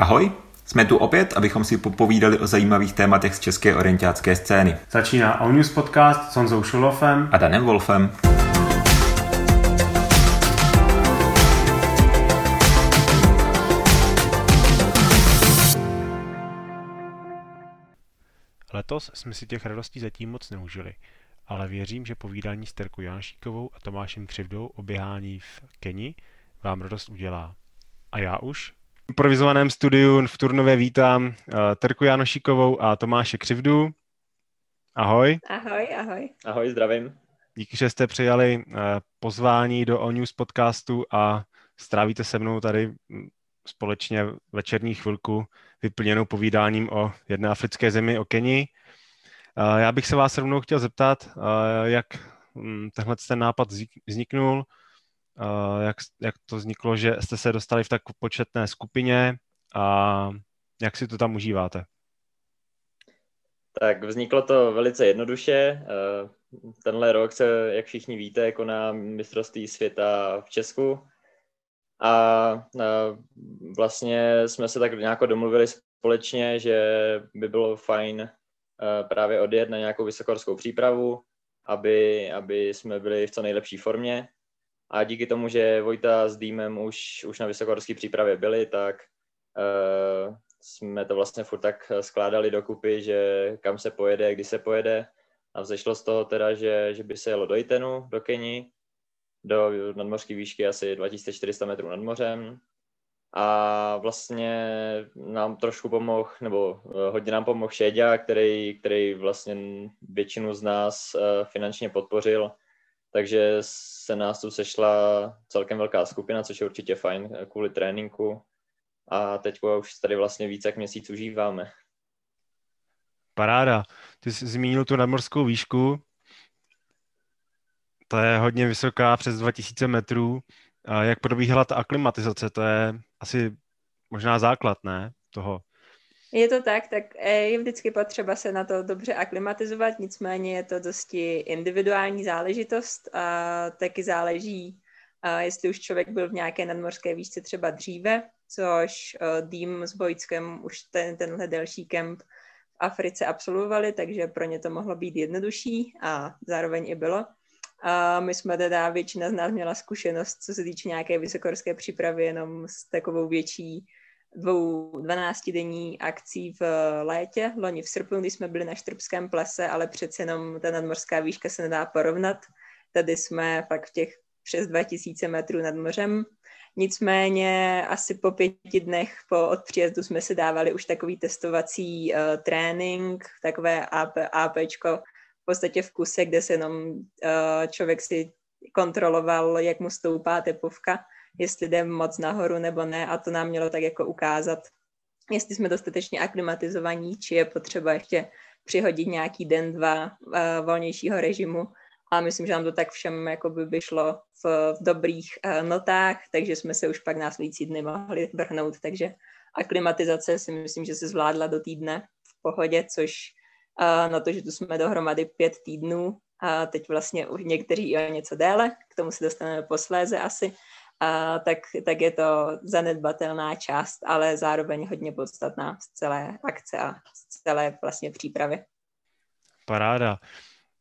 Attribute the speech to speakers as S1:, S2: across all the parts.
S1: Ahoj, jsme tu opět, abychom si popovídali o zajímavých tématech z české orientácké scény.
S2: Začíná News Podcast s Honzou Šulofem
S1: a Danem Wolfem.
S2: Letos jsme si těch radostí zatím moc neužili, ale věřím, že povídání s Terkou Janšíkovou a Tomášem Křivdou o běhání v Keni vám radost udělá. A já už improvizovaném studiu v Turnově vítám uh, Terku Janošíkovou a Tomáše Křivdu. Ahoj.
S3: Ahoj, ahoj.
S4: Ahoj, zdravím.
S2: Díky, že jste přijali uh, pozvání do O News podcastu a strávíte se mnou tady mm, společně večerní chvilku vyplněnou povídáním o jedné africké zemi, o Keni. Uh, já bych se vás rovnou chtěl zeptat, jak um, tenhle ten nápad vzniknul, jak, jak to vzniklo, že jste se dostali v tak početné skupině a jak si to tam užíváte?
S4: Tak vzniklo to velice jednoduše. Eh, tenhle rok se, jak všichni víte, koná mistrovství světa v Česku. A vlastně jsme se tak nějak domluvili společně, že by bylo fajn eh, právě odjet na nějakou vysokohorskou přípravu, aby, aby jsme byli v co nejlepší formě a díky tomu, že Vojta s Dýmem už, už na vysokohorské přípravě byli, tak uh, jsme to vlastně furt tak skládali dokupy, že kam se pojede, kdy se pojede. A vzešlo z toho teda, že, že by se jelo do Itenu, do Keni, do nadmořské výšky asi 2400 metrů nad mořem. A vlastně nám trošku pomohl, nebo eh, hodně nám pomohl Šéďa, který, který vlastně většinu z nás eh, finančně podpořil takže se nás tu sešla celkem velká skupina, což je určitě fajn kvůli tréninku. A teď už tady vlastně více jak měsíc užíváme.
S2: Paráda. Ty jsi zmínil tu nadmorskou výšku. To je hodně vysoká, přes 2000 metrů. A jak probíhala ta aklimatizace? To je asi možná základ, ne? Toho
S3: je to tak, tak eh, je vždycky potřeba se na to dobře aklimatizovat, nicméně je to dosti individuální záležitost a taky záleží, jestli už člověk byl v nějaké nadmorské výšce třeba dříve, což eh, Dým s Bojickem už ten, tenhle delší kemp v Africe absolvovali, takže pro ně to mohlo být jednodušší a zároveň i bylo. A my jsme teda, většina z nás měla zkušenost, co se týče nějaké vysokorské přípravy, jenom s takovou větší dvou 12-denní akcí v létě, loni v srpnu, kdy jsme byli na Štrbském plese, ale přece jenom ta nadmorská výška se nedá porovnat. Tady jsme fakt v těch přes 2000 metrů nad mořem. Nicméně asi po pěti dnech po od příjezdu jsme si dávali už takový testovací uh, trénink, takové AP, APčko, v podstatě v kuse, kde se jenom uh, člověk si kontroloval, jak mu stoupá tepovka jestli jde moc nahoru nebo ne a to nám mělo tak jako ukázat, jestli jsme dostatečně aklimatizovaní, či je potřeba ještě přihodit nějaký den, dva uh, volnějšího režimu. A myslím, že nám to tak všem jako by vyšlo v, v dobrých uh, notách, takže jsme se už pak následující dny mohli vrhnout, takže aklimatizace si myslím, že se zvládla do týdne v pohodě, což uh, na to, že tu jsme dohromady pět týdnů a teď vlastně už někteří i o něco déle, k tomu se dostaneme posléze asi, a tak, tak je to zanedbatelná část, ale zároveň hodně podstatná z celé akce a z celé vlastně přípravy.
S2: Paráda.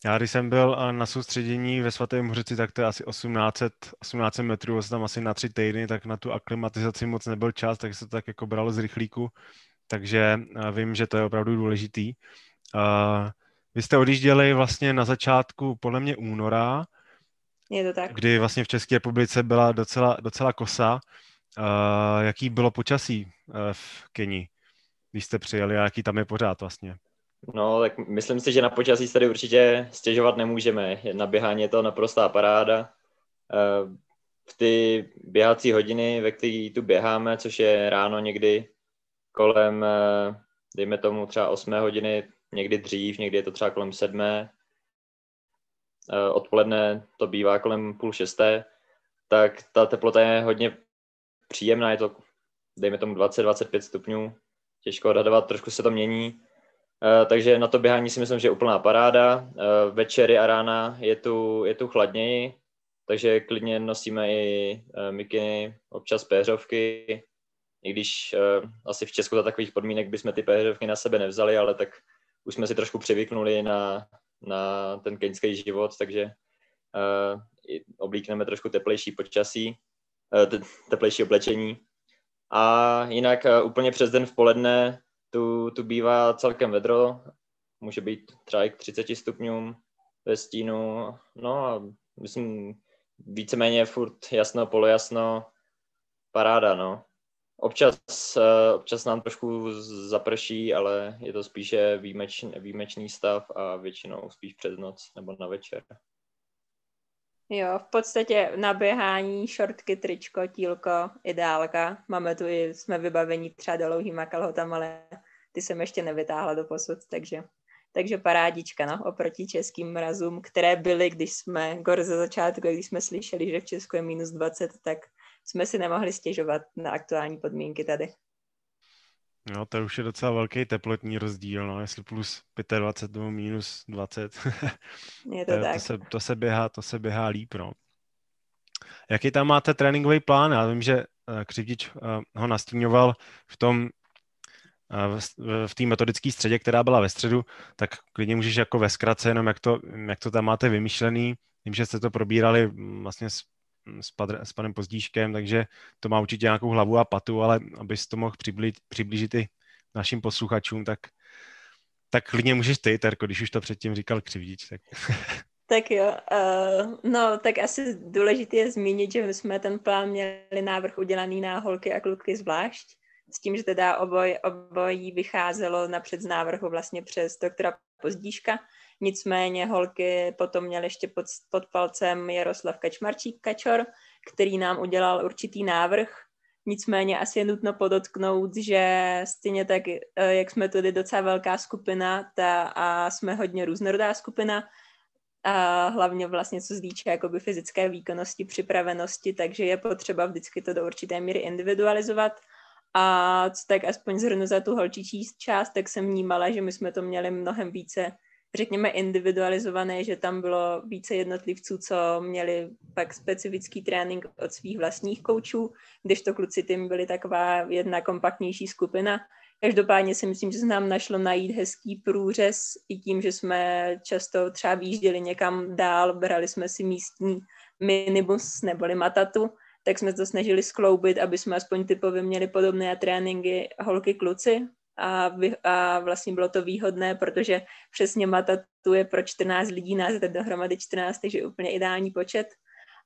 S2: Já když jsem byl na soustředění ve Svatém Mořici, tak to je asi 1800, 1800 metrů, jsem tam asi na tři týdny, tak na tu aklimatizaci moc nebyl čas, tak se to tak jako bralo z rychlíku, takže vím, že to je opravdu důležitý. Vy jste odjížděli vlastně na začátku podle mě února,
S3: je to tak.
S2: Kdy vlastně v České republice byla docela, docela kosa. Uh, jaký bylo počasí uh, v Keni, když jste přijeli a jaký tam je pořád vlastně?
S4: No, tak myslím si, že na počasí se tady určitě stěžovat nemůžeme. Na běhání je to naprostá paráda. Uh, v ty běhací hodiny, ve kterých tu běháme, což je ráno někdy kolem, dejme tomu třeba 8 hodiny, někdy dřív, někdy je to třeba kolem 7, Eh, odpoledne to bývá kolem půl šesté, tak ta teplota je hodně příjemná, je to dejme tomu 20-25 stupňů, těžko odhadovat, trošku se to mění, eh, takže na to běhání si myslím, že je úplná paráda. Eh, večery a rána je tu, je tu chladněji, takže klidně nosíme i mikiny, občas péřovky. I když asi v Česku za takových podmínek bychom ty požadavky na sebe nevzali, ale tak už jsme si trošku přivyknuli na, na ten keňský život, takže uh, oblíkneme trošku teplejší počasí, uh, teplejší oblečení. A jinak uh, úplně přes den v poledne tu, tu bývá celkem vedro, může být třeba i k 30 stupňům ve stínu, no a myslím víceméně furt jasno, polojasno, paráda, no. Občas, eh, občas nám trošku zaprší, ale je to spíše výjimeč, výjimečný stav a většinou spíš přes noc nebo na večer.
S3: Jo, v podstatě naběhání, šortky, tričko, tílko, ideálka. Máme tu i, jsme vybavení třeba dlouhýma kalhotama, ale ty jsem ještě nevytáhla do posud, takže, takže parádička, no, oproti českým mrazům, které byly, když jsme, gor za začátku, když jsme slyšeli, že v Česku je minus 20, tak jsme si nemohli stěžovat na aktuální podmínky tady.
S2: No, to už je docela velký teplotní rozdíl, no, jestli plus 25 nebo minus 20.
S3: je to, to tak.
S2: To se, to, se běhá, to se běhá líp, no. Jaký tam máte tréninkový plán? Já vím, že eh, Křivdič eh, ho nastíňoval v tom eh, v, té metodické středě, která byla ve středu, tak klidně můžeš jako ve zkratce jenom, jak to, jak to tam máte vymyšlený. Vím, že jste to probírali mm, vlastně s s, padr, s panem Pozdíškem, takže to má určitě nějakou hlavu a patu, ale abys to mohl přiblížit, přiblížit i našim posluchačům, tak, tak klidně můžeš ty, Terko, když už to předtím říkal křivdič. Tak.
S3: Tak jo, uh, no tak asi důležité je zmínit, že my jsme ten plán měli návrh udělaný na holky a kluky zvlášť, s tím, že teda oboj, obojí vycházelo napřed z návrhu vlastně přes doktora Pozdíška, Nicméně holky potom měly ještě pod, pod palcem Jaroslav Kačmarčík Kačor, který nám udělal určitý návrh. Nicméně asi je nutno podotknout, že stejně tak, eh, jak jsme tady docela velká skupina ta, a jsme hodně různorodá skupina, a hlavně vlastně co se jakoby fyzické výkonnosti, připravenosti, takže je potřeba vždycky to do určité míry individualizovat. A co tak aspoň zhrnu za tu holčičí část, tak jsem vnímala, že my jsme to měli mnohem více řekněme, individualizované, že tam bylo více jednotlivců, co měli pak specifický trénink od svých vlastních koučů, když to kluci tým byli taková jedna kompaktnější skupina. Každopádně si myslím, že se nám našlo najít hezký průřez i tím, že jsme často třeba výjížděli někam dál, brali jsme si místní minibus neboli matatu, tak jsme to snažili skloubit, aby jsme aspoň typově měli podobné tréninky holky kluci, a, vy, a vlastně bylo to výhodné, protože přesně Matatu je pro 14 lidí, nás je dohromady 14, takže úplně ideální počet.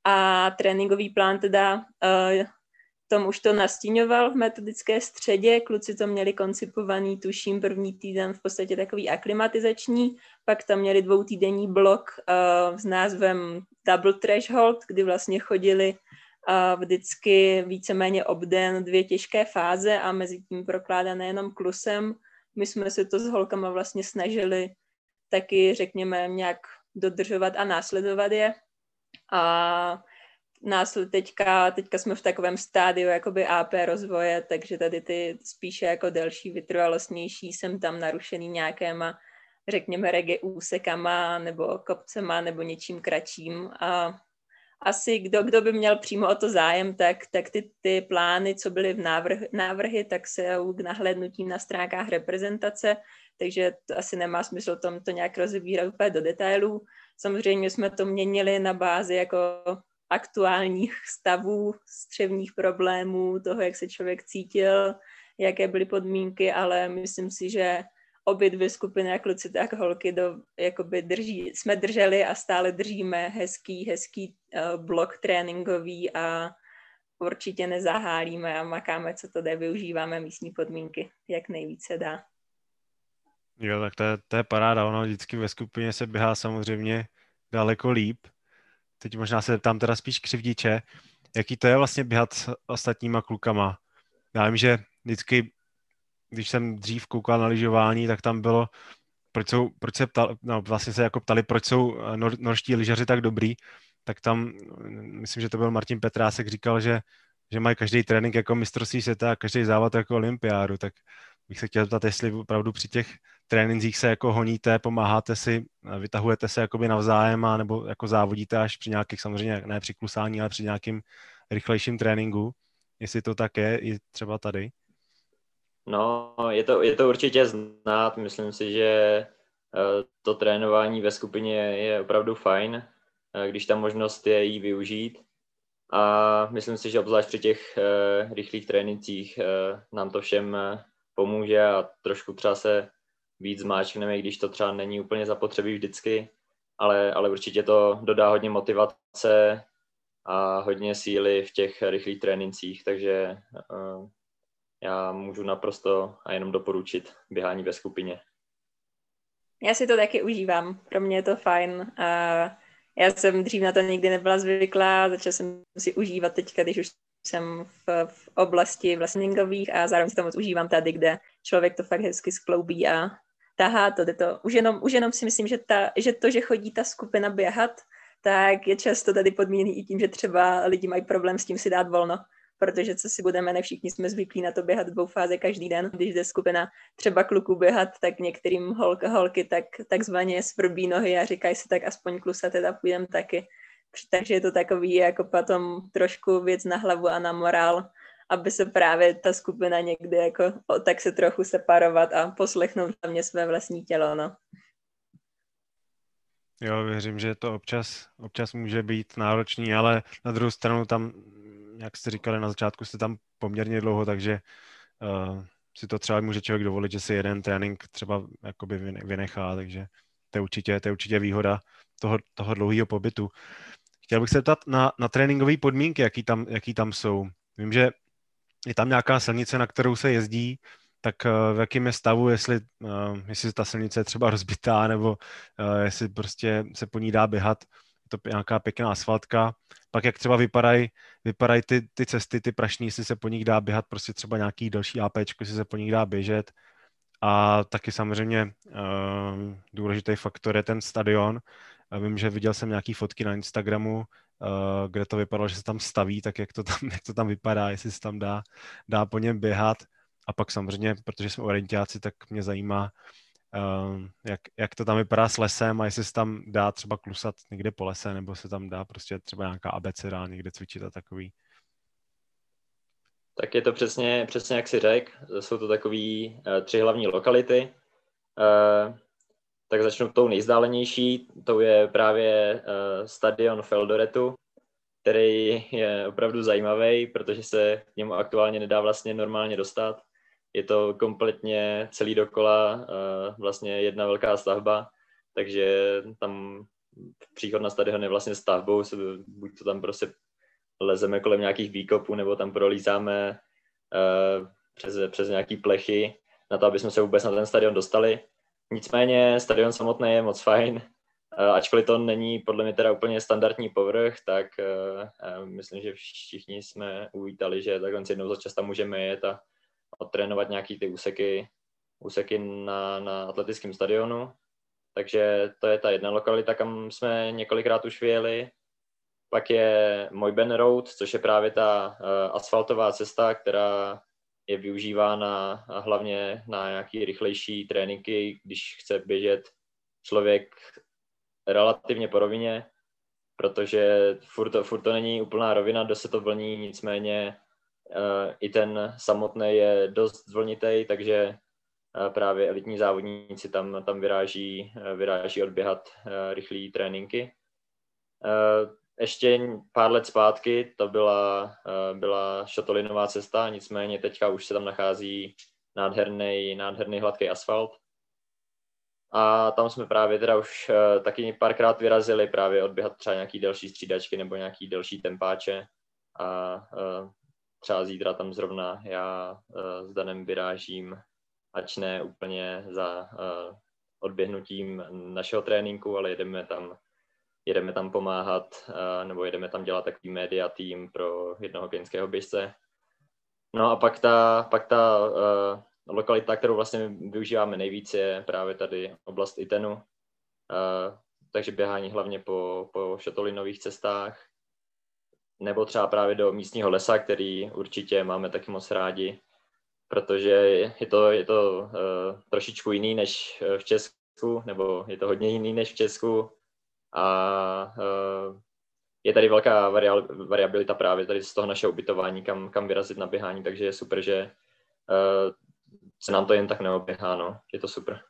S3: A tréninkový plán teda, uh, Tom už to nastíňoval v metodické středě, kluci to měli koncipovaný, tuším, první týden v podstatě takový aklimatizační, pak tam měli dvoutýdenní blok uh, s názvem Double Threshold, kdy vlastně chodili vždycky víceméně obden dvě těžké fáze a mezi tím prokládané jenom klusem. My jsme se to s holkama vlastně snažili taky, řekněme, nějak dodržovat a následovat je. A násled teďka, teďka jsme v takovém stádiu jakoby AP rozvoje, takže tady ty spíše jako delší, vytrvalostnější, jsem tam narušený nějakéma, řekněme, rege úsekama nebo kopcema nebo něčím kratším a asi kdo, kdo by měl přímo o to zájem, tak, tak ty, ty plány, co byly v návrh, návrhy, tak se k nahlédnutí na stránkách reprezentace, takže to asi nemá smysl tom to nějak rozebírat úplně do detailů. Samozřejmě jsme to měnili na bázi jako aktuálních stavů, střevních problémů, toho, jak se člověk cítil, jaké byly podmínky, ale myslím si, že obě dvě skupiny, jak kluci, tak holky, do, jakoby drží, jsme drželi a stále držíme hezký, hezký uh, blok tréninkový a určitě nezahálíme a makáme, co to jde, využíváme místní podmínky, jak nejvíce dá.
S2: Jo, tak to je, to je paráda, ono vždycky ve skupině se běhá samozřejmě daleko líp. Teď možná se tam teda spíš křivdiče, jaký to je vlastně běhat s ostatníma klukama. Já vím, že vždycky když jsem dřív koukal na lyžování, tak tam bylo, proč, jsou, proč se ptal, no, vlastně se jako ptali, proč jsou eh, nor, norští lyžaři tak dobrý, tak tam, myslím, že to byl Martin Petrásek, říkal, že, že mají každý trénink jako mistrovství světa a každý závod jako olympiádu, tak bych se chtěl zeptat, jestli opravdu při těch trénincích se jako honíte, pomáháte si, vytahujete se jakoby navzájem a nebo jako závodíte až při nějakých, samozřejmě ne při klusání, ale při nějakým rychlejším tréninku. jestli to tak je i třeba tady.
S4: No, je to, je to určitě znát. Myslím si, že eh, to trénování ve skupině je opravdu fajn, eh, když ta možnost je jí využít. A myslím si, že obzvlášť při těch uh, rychlých trénincích nám to všem pomůže a trošku třeba se víc zmáčkneme, když to třeba není úplně zapotřebí vždycky, ale, ale určitě to dodá hodně motivace a hodně síly v těch rychlých trénincích, takže já můžu naprosto a jenom doporučit běhání ve skupině.
S3: Já si to taky užívám, pro mě je to fajn. A já jsem dřív na to nikdy nebyla zvyklá, začala jsem si užívat teďka, když už jsem v, v oblasti vlastningových a zároveň si to moc užívám tady, kde člověk to fakt hezky skloubí a tahá to, to. Už jenom, už jenom si myslím, že, ta, že to, že chodí ta skupina běhat, tak je často tady podmíněný i tím, že třeba lidi mají problém s tím si dát volno protože co si budeme, ne všichni jsme zvyklí na to běhat dvou fáze každý den. Když jde skupina třeba kluků běhat, tak některým holk, holky tak takzvaně svrbí nohy a říkají si tak aspoň klusa teda půjdem taky. Takže je to takový jako potom trošku věc na hlavu a na morál, aby se právě ta skupina někdy jako tak se trochu separovat a poslechnout hlavně své vlastní tělo, no.
S2: Jo, věřím, že to občas, občas může být náročný, ale na druhou stranu tam jak jste říkali na začátku, jste tam poměrně dlouho, takže uh, si to třeba může člověk dovolit, že si jeden trénink třeba jakoby vynechá, takže to je určitě, to je určitě výhoda toho, toho dlouhého pobytu. Chtěl bych se zeptat na, na tréninkové podmínky, jaký tam, jaký tam jsou. Vím, že je tam nějaká silnice, na kterou se jezdí, tak uh, v jakém je stavu, jestli, uh, jestli ta silnice je třeba rozbitá, nebo jestli prostě se po ní dá běhat to nějaká pěkná asfaltka. Pak jak třeba vypadají vypadaj ty, ty cesty, ty prašní, jestli se po nich dá běhat, prostě třeba nějaký další AP, jestli se po nich dá běžet. A taky samozřejmě uh, důležitý faktor je ten stadion. Vím, že viděl jsem nějaký fotky na Instagramu, uh, kde to vypadalo, že se tam staví, tak jak to tam, jak to tam vypadá, jestli se tam dá, dá po něm běhat. A pak samozřejmě, protože jsme orientáci, tak mě zajímá, Ehm, jak, jak to tam vypadá s lesem a jestli se tam dá třeba klusat někde po lese, nebo se tam dá prostě třeba nějaká abeceda někde cvičit a takový.
S4: Tak je to přesně, přesně jak si řekl, jsou to takové uh, tři hlavní lokality. Uh, tak začnu tou nejzdálenější, to je právě uh, stadion Feldoretu, který je opravdu zajímavý, protože se k němu aktuálně nedá vlastně normálně dostat je to kompletně celý dokola uh, vlastně jedna velká stavba, takže tam příchod na stadion je vlastně stavbou, buď to tam prostě lezeme kolem nějakých výkopů, nebo tam prolízáme uh, přes, přes nějaký plechy na to, aby jsme se vůbec na ten stadion dostali. Nicméně stadion samotný je moc fajn, uh, ačkoliv to není podle mě teda úplně standardní povrch, tak myslím, že všichni jsme uvítali, že takhle jednou za čas tam můžeme jet a odtrénovat nějaký ty úseky, úseky na, na atletickém stadionu. Takže to je ta jedna lokalita, kam jsme několikrát už vyjeli. Pak je Mojben Road, což je právě ta uh, asfaltová cesta, která je využívána hlavně na nějaké rychlejší tréninky, když chce běžet člověk relativně po rovině, protože furt to, furt to není úplná rovina, dost se to vlní, nicméně i ten samotný je dost zvlnitý, takže právě elitní závodníci tam, tam vyráží, vyráží odběhat rychlé tréninky. Ještě pár let zpátky to byla, byla šatolinová cesta, nicméně teďka už se tam nachází nádherný, nádherný hladký asfalt. A tam jsme právě teda už taky párkrát vyrazili právě odběhat třeba nějaký delší střídačky nebo nějaký delší tempáče a třeba zítra tam zrovna já uh, s Danem vyrážím, ač ne úplně za uh, odběhnutím našeho tréninku, ale jedeme tam, jedeme tam pomáhat, uh, nebo jedeme tam dělat takový média tým pro jednoho keňského běžce. No a pak ta, pak ta lokalita, kterou vlastně využíváme nejvíc, je právě tady oblast Itenu. Takže běhání hlavně po, po šatolinových cestách, nebo třeba právě do místního lesa, který určitě máme taky moc rádi, protože je to, je to uh, trošičku jiný než eh, v Česku, nebo je to hodně jiný než v Česku a uh, je tady velká variabilita právě tady z toho našeho ubytování, kam, kam vyrazit na běhání, takže je super, že uh, se nám to jen tak neoběhá, no. Je to super.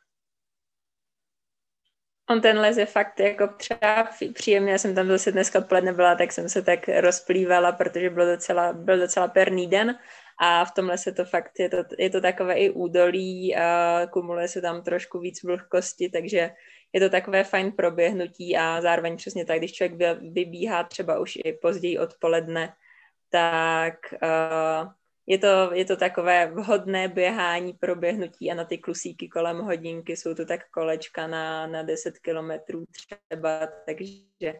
S3: On ten les je fakt jako třeba příjemný, já jsem tam zase dneska odpoledne byla, tak jsem se tak rozplývala, protože byl docela, byl docela perný den. A v tom lese to fakt, je to, je to takové i údolí a kumuluje se tam trošku víc vlhkosti, takže je to takové fajn proběhnutí a zároveň přesně tak, když člověk vybíhá třeba už i později odpoledne, tak uh, je to, je to takové vhodné běhání, proběhnutí a na ty klusíky kolem hodinky jsou to tak kolečka na, na 10 kilometrů třeba, takže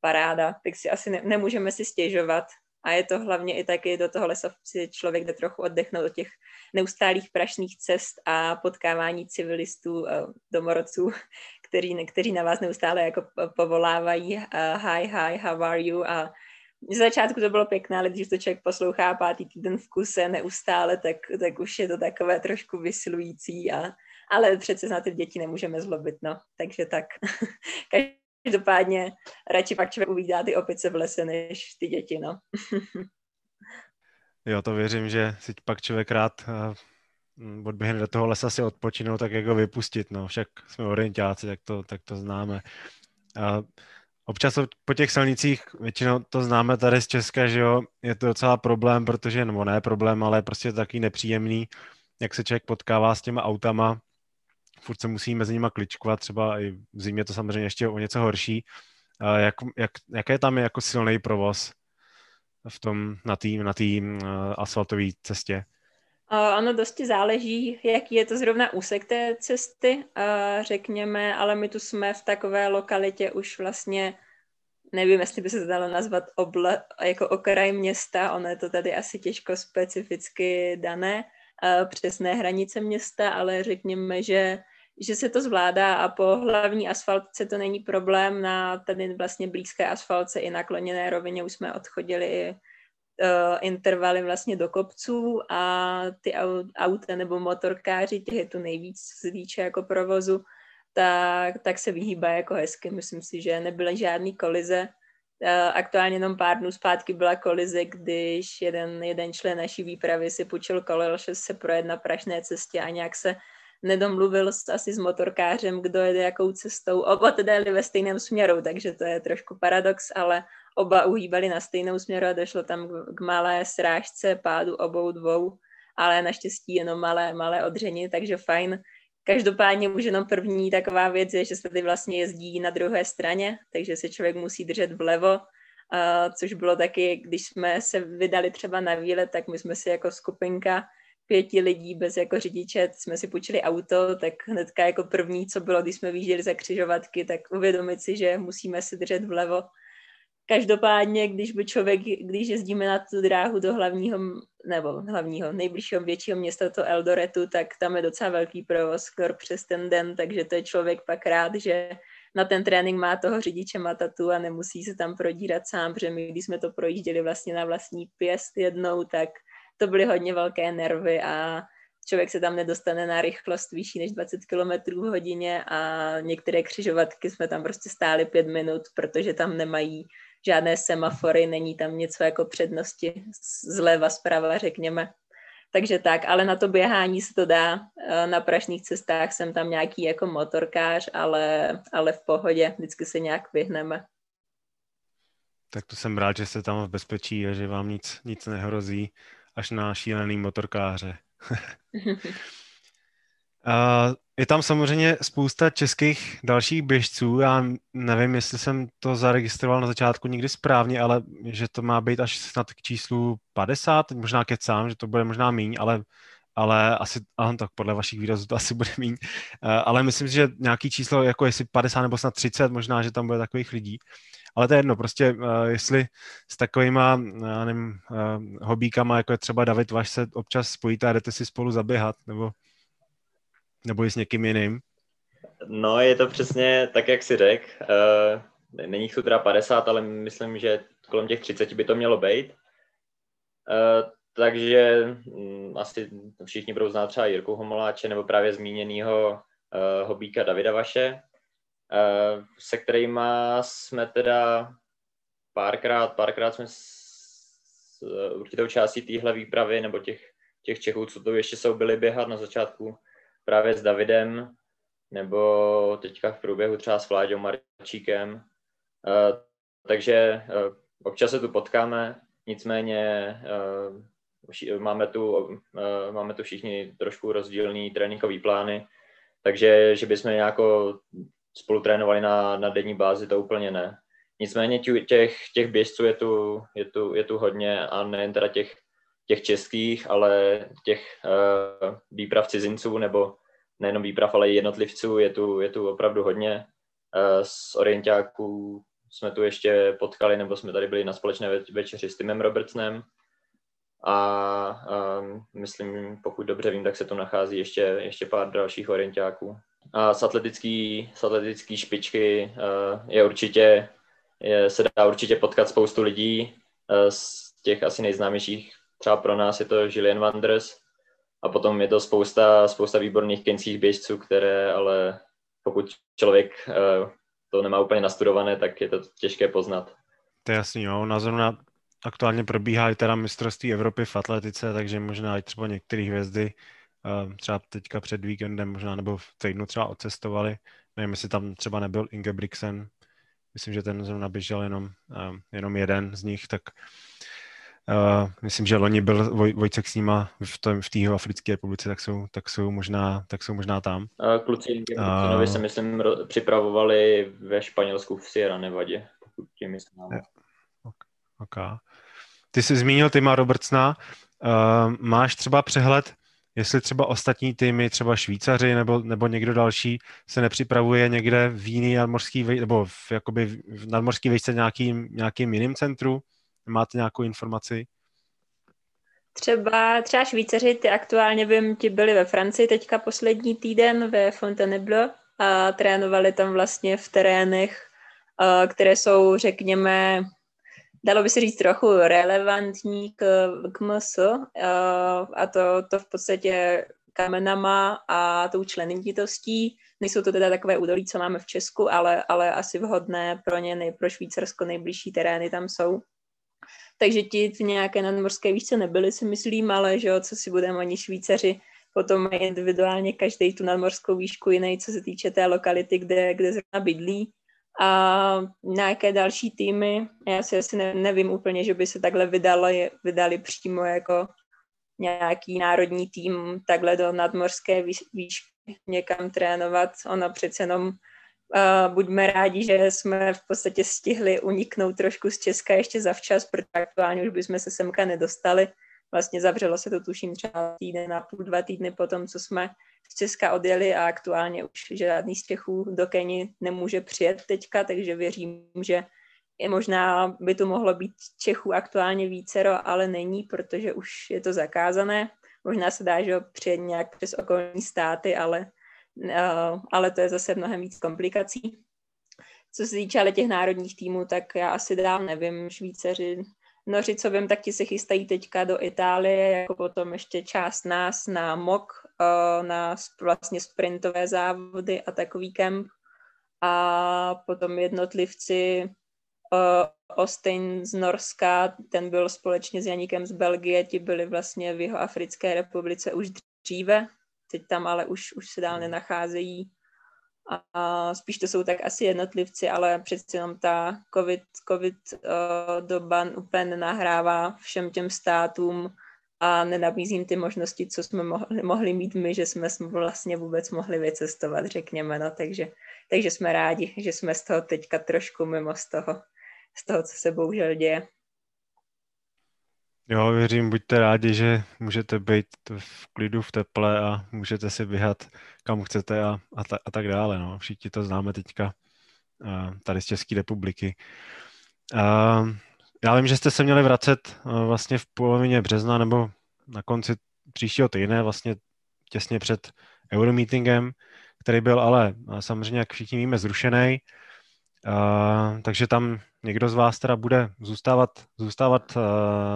S3: paráda, tak si asi ne, nemůžeme si stěžovat. A je to hlavně i taky do toho lesa si člověk jde trochu oddechnout od těch neustálých prašných cest a potkávání civilistů, eh, domorodců, kteří, kteří na vás neustále jako povolávají uh, hi, hi, how are you a z začátku to bylo pěkné, ale když to člověk poslouchá pátý týden v kuse neustále, tak, tak už je to takové trošku vysilující, a, ale přece na ty děti nemůžeme zlobit, no. Takže tak. Každopádně radši pak člověk uvídá ty opice v lese, než ty děti, no.
S2: jo, to věřím, že si pak člověk rád uh, odběhne do toho lesa si odpočinout, tak jako vypustit, no. Však jsme orientáci, tak to, tak to známe. Uh, Občas po těch silnicích, většinou to známe tady z Česka, že jo, je to docela problém, protože, nebo ne problém, ale prostě taky nepříjemný, jak se člověk potkává s těma autama, furt se musí mezi nimi kličkovat, třeba i v zimě to samozřejmě ještě o něco horší. Jak, jak, jaké tam je jako silný provoz v tom, na té na tý, uh, asfaltové cestě?
S3: Ono dosti záleží, jaký je to zrovna úsek té cesty, řekněme, ale my tu jsme v takové lokalitě už vlastně, nevím, jestli by se to dalo nazvat obla, jako okraj města, ono je to tady asi těžko specificky dané, přesné hranice města, ale řekněme, že že se to zvládá a po hlavní asfaltce to není problém, na tady vlastně blízké asfaltce i nakloněné rovině už jsme odchodili i uh, intervaly vlastně do kopců a ty auta nebo motorkáři, těch je tu nejvíc z jako provozu, tak, tak se vyhýbá jako hezky. Myslím si, že nebyly žádný kolize. Uh, aktuálně jenom pár dnů zpátky byla kolize, když jeden, jeden člen naší výpravy si půjčil kolo, že se projet na prašné cestě a nějak se nedomluvil asi s motorkářem, kdo jede jakou cestou. Oba teda jeli ve stejném směru, takže to je trošku paradox, ale oba uhýbali na stejnou směru a došlo tam k malé srážce pádu obou dvou, ale naštěstí jenom malé, malé odření, takže fajn. Každopádně už jenom první taková věc je, že se tady vlastně jezdí na druhé straně, takže se člověk musí držet vlevo, což bylo taky, když jsme se vydali třeba na výlet, tak my jsme si jako skupinka pěti lidí bez jako řidiče, jsme si půjčili auto, tak hnedka jako první, co bylo, když jsme vyjížděli za křižovatky, tak uvědomit si, že musíme se držet vlevo Každopádně, když by člověk, když jezdíme na tu dráhu do hlavního, nebo hlavního, nejbližšího většího města, to Eldoretu, tak tam je docela velký provoz, skoro přes ten den, takže to je člověk pak rád, že na ten trénink má toho řidiče Matatu a nemusí se tam prodírat sám, protože my, když jsme to projížděli vlastně na vlastní pěst jednou, tak to byly hodně velké nervy a člověk se tam nedostane na rychlost vyšší než 20 km v hodině a některé křižovatky jsme tam prostě stáli pět minut, protože tam nemají žádné semafory, není tam něco jako přednosti zleva, zprava, řekněme. Takže tak, ale na to běhání se to dá. Eh, na prašných cestách jsem tam nějaký jako motorkář, ale, ale v pohodě, vždycky se nějak vyhneme.
S2: Tak to jsem rád, že jste tam v bezpečí a že vám nic, nic nehrozí až na šílený motorkáře. Je tam samozřejmě spousta českých dalších běžců. Já nevím, jestli jsem to zaregistroval na začátku někdy správně, ale že to má být až snad k číslu 50, možná kecám, že to bude možná míň, ale, ale asi, aha, tak podle vašich výrazů to asi bude míň. Ale myslím si, že nějaký číslo, jako jestli 50 nebo snad 30, možná, že tam bude takových lidí. Ale to je jedno, prostě jestli s takovýma nevím, hobíkama, jako je třeba David Vaš, se občas spojíte a jdete si spolu zaběhat, nebo nebo i s někým jiným?
S4: No, je to přesně tak, jak si řekl. Uh, není jich tu teda 50, ale myslím, že kolem těch 30 by to mělo být. Uh, takže um, asi všichni budou znát třeba Jirku Homoláče nebo právě zmíněného uh, hobíka Davida Vaše, uh, se kterými jsme teda párkrát, párkrát jsme s, s určitou částí téhle výpravy nebo těch, těch Čechů, co to ještě jsou, byli běhat na začátku právě s Davidem, nebo teďka v průběhu třeba s Vláďou Marčíkem. Uh, takže uh, občas se tu potkáme, nicméně uh, máme, tu, máme tu všichni trošku rozdílný tréninkový plány, takže že bychom nějako spolu trénovali na, na denní bázi, to úplně ne. Nicméně těch, těch běžců je tu, je, tu, je tu hodně a nejen teda těch, těch českých, ale těch uh, výprav cizinců nebo nejenom výprav, ale i jednotlivců je tu, je tu opravdu hodně. Uh, z orientáků jsme tu ještě potkali, nebo jsme tady byli na společné večeři s Timem Robertsnem a um, myslím, pokud dobře vím, tak se tu nachází ještě, ještě pár dalších orientáků. A z atletický, z atletický špičky uh, je určitě, je, se dá určitě potkat spoustu lidí. Uh, z těch asi nejznámějších třeba pro nás je to Julian Wanders a potom je to spousta, spousta výborných keňských běžců, které ale pokud člověk uh, to nemá úplně nastudované, tak je to těžké poznat.
S2: To je jasný, jo. Na zrovna aktuálně probíhá i teda mistrovství Evropy v atletice, takže možná i třeba některé hvězdy eh, třeba teďka před víkendem možná nebo v týdnu třeba odcestovali. Nevím, jestli tam třeba nebyl Ingebrigtsen, myslím, že ten zrovna běžel jenom, eh, jenom jeden z nich, tak Uh, myslím, že loni byl Voj, Vojcek s nima v, tom, v té Africké republice, tak jsou, tak jsou, možná, tak jsou možná tam.
S4: Uh, kluci uh, se, myslím, ro, připravovali ve Španělsku v Sierra Nevadě, pokud tím myslím.
S2: Okay. Ty jsi zmínil Tima Robertsna. Uh, máš třeba přehled, jestli třeba ostatní týmy, třeba Švýcaři nebo, nebo někdo další se nepřipravuje někde v jiný nadmorský, nebo v, jakoby v nadmorský vejce nějakým, nějakým jiným centru? Máte nějakou informaci?
S3: Třeba, třeba Švýcaři, ty aktuálně vím, ti byli ve Francii teďka poslední týden ve Fontainebleau a trénovali tam vlastně v terénech, které jsou, řekněme, dalo by se říct trochu relevantní k, k MS a to, to v podstatě kamenama a tou členitostí. Nejsou to teda takové údolí, co máme v Česku, ale, ale asi vhodné pro ně, nej, pro Švýcarsko nejbližší terény tam jsou takže ti v nějaké nadmorské výšce nebyli, si myslím, ale že jo, co si budeme oni Švýcaři, potom mají individuálně každý tu nadmorskou výšku jiný, co se týče té lokality, kde, kde zrovna bydlí. A nějaké další týmy, já si asi ne, nevím úplně, že by se takhle vydali, vydali přímo jako nějaký národní tým takhle do nadmorské výšky někam trénovat. Ono přece jenom Buďme rádi, že jsme v podstatě stihli uniknout trošku z Česka ještě zavčas, protože aktuálně už bychom se semka nedostali. Vlastně zavřelo se to tuším třeba týden a půl, dva týdny potom, co jsme z Česka odjeli a aktuálně už žádný z Čechů do Keni nemůže přijet teďka, takže věřím, že je možná by to mohlo být Čechů aktuálně vícero, ale není, protože už je to zakázané. Možná se dá, že přijet nějak přes okolní státy, ale ale to je zase mnohem víc komplikací. Co se týče ale těch národních týmů, tak já asi dál nevím, Švýceři, Noři, co vím, tak ti se chystají teďka do Itálie, jako potom ještě část nás na MOK, eh, na vlastně sprintové závody a takový kemp. A potom jednotlivci eh, Ostein z Norska, ten byl společně s Janíkem z Belgie, ti byli vlastně v jeho Africké republice už dříve, teď tam ale už, už se dál nenacházejí. A, a spíš to jsou tak asi jednotlivci, ale přeci jenom ta COVID, COVID uh, doba úplně nenahrává všem těm státům a nenabízím ty možnosti, co jsme mohli, mohli mít my, že jsme vlastně vůbec mohli vycestovat, řekněme, no, takže, takže jsme rádi, že jsme z toho teďka trošku mimo z toho, z toho, co se bohužel děje.
S2: Jo, věřím, buďte rádi, že můžete být v klidu, v teple a můžete si vyhat kam chcete a, a, ta, a tak dále. No. Všichni to známe teďka tady z České republiky. A, já vím, že jste se měli vracet vlastně v polovině března nebo na konci příštího týdne, vlastně těsně před Euromeetingem, který byl ale samozřejmě, jak všichni víme, zrušený. Takže tam někdo z vás teda bude zůstávat, zůstávat uh,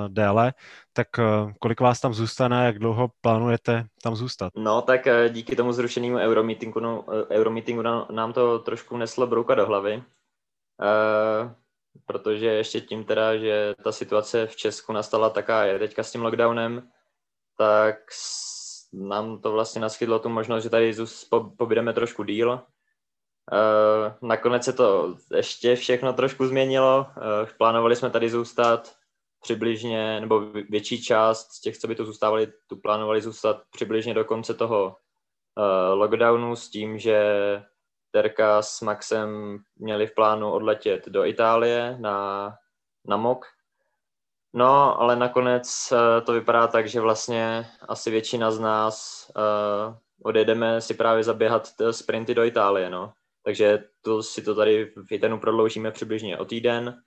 S2: déle, tak uh, kolik vás tam zůstane, jak dlouho plánujete tam zůstat?
S4: No, tak uh, díky tomu zrušenému Euromeetingu, no, Euromeetingu nám to trošku neslo brouka do hlavy. Uh, protože ještě tím teda, že ta situace v Česku nastala taká je teďka s tím lockdownem, tak nám to vlastně naschydlo tu možnost, že tady pobydeme trošku díl. Uh, nakonec se to ještě všechno trošku změnilo. Uh, plánovali jsme tady zůstat přibližně, nebo větší část z těch, co by tu zůstávali, tu plánovali zůstat přibližně do konce toho uh, lockdownu s tím, že Terka s Maxem měli v plánu odletět do Itálie na, na MOK. No, ale nakonec to vypadá tak, že vlastně asi většina z nás odjedeme si právě zaběhat sprinty do Itálie, no. Takže to si to tady v Itenu prodloužíme přibližně o týden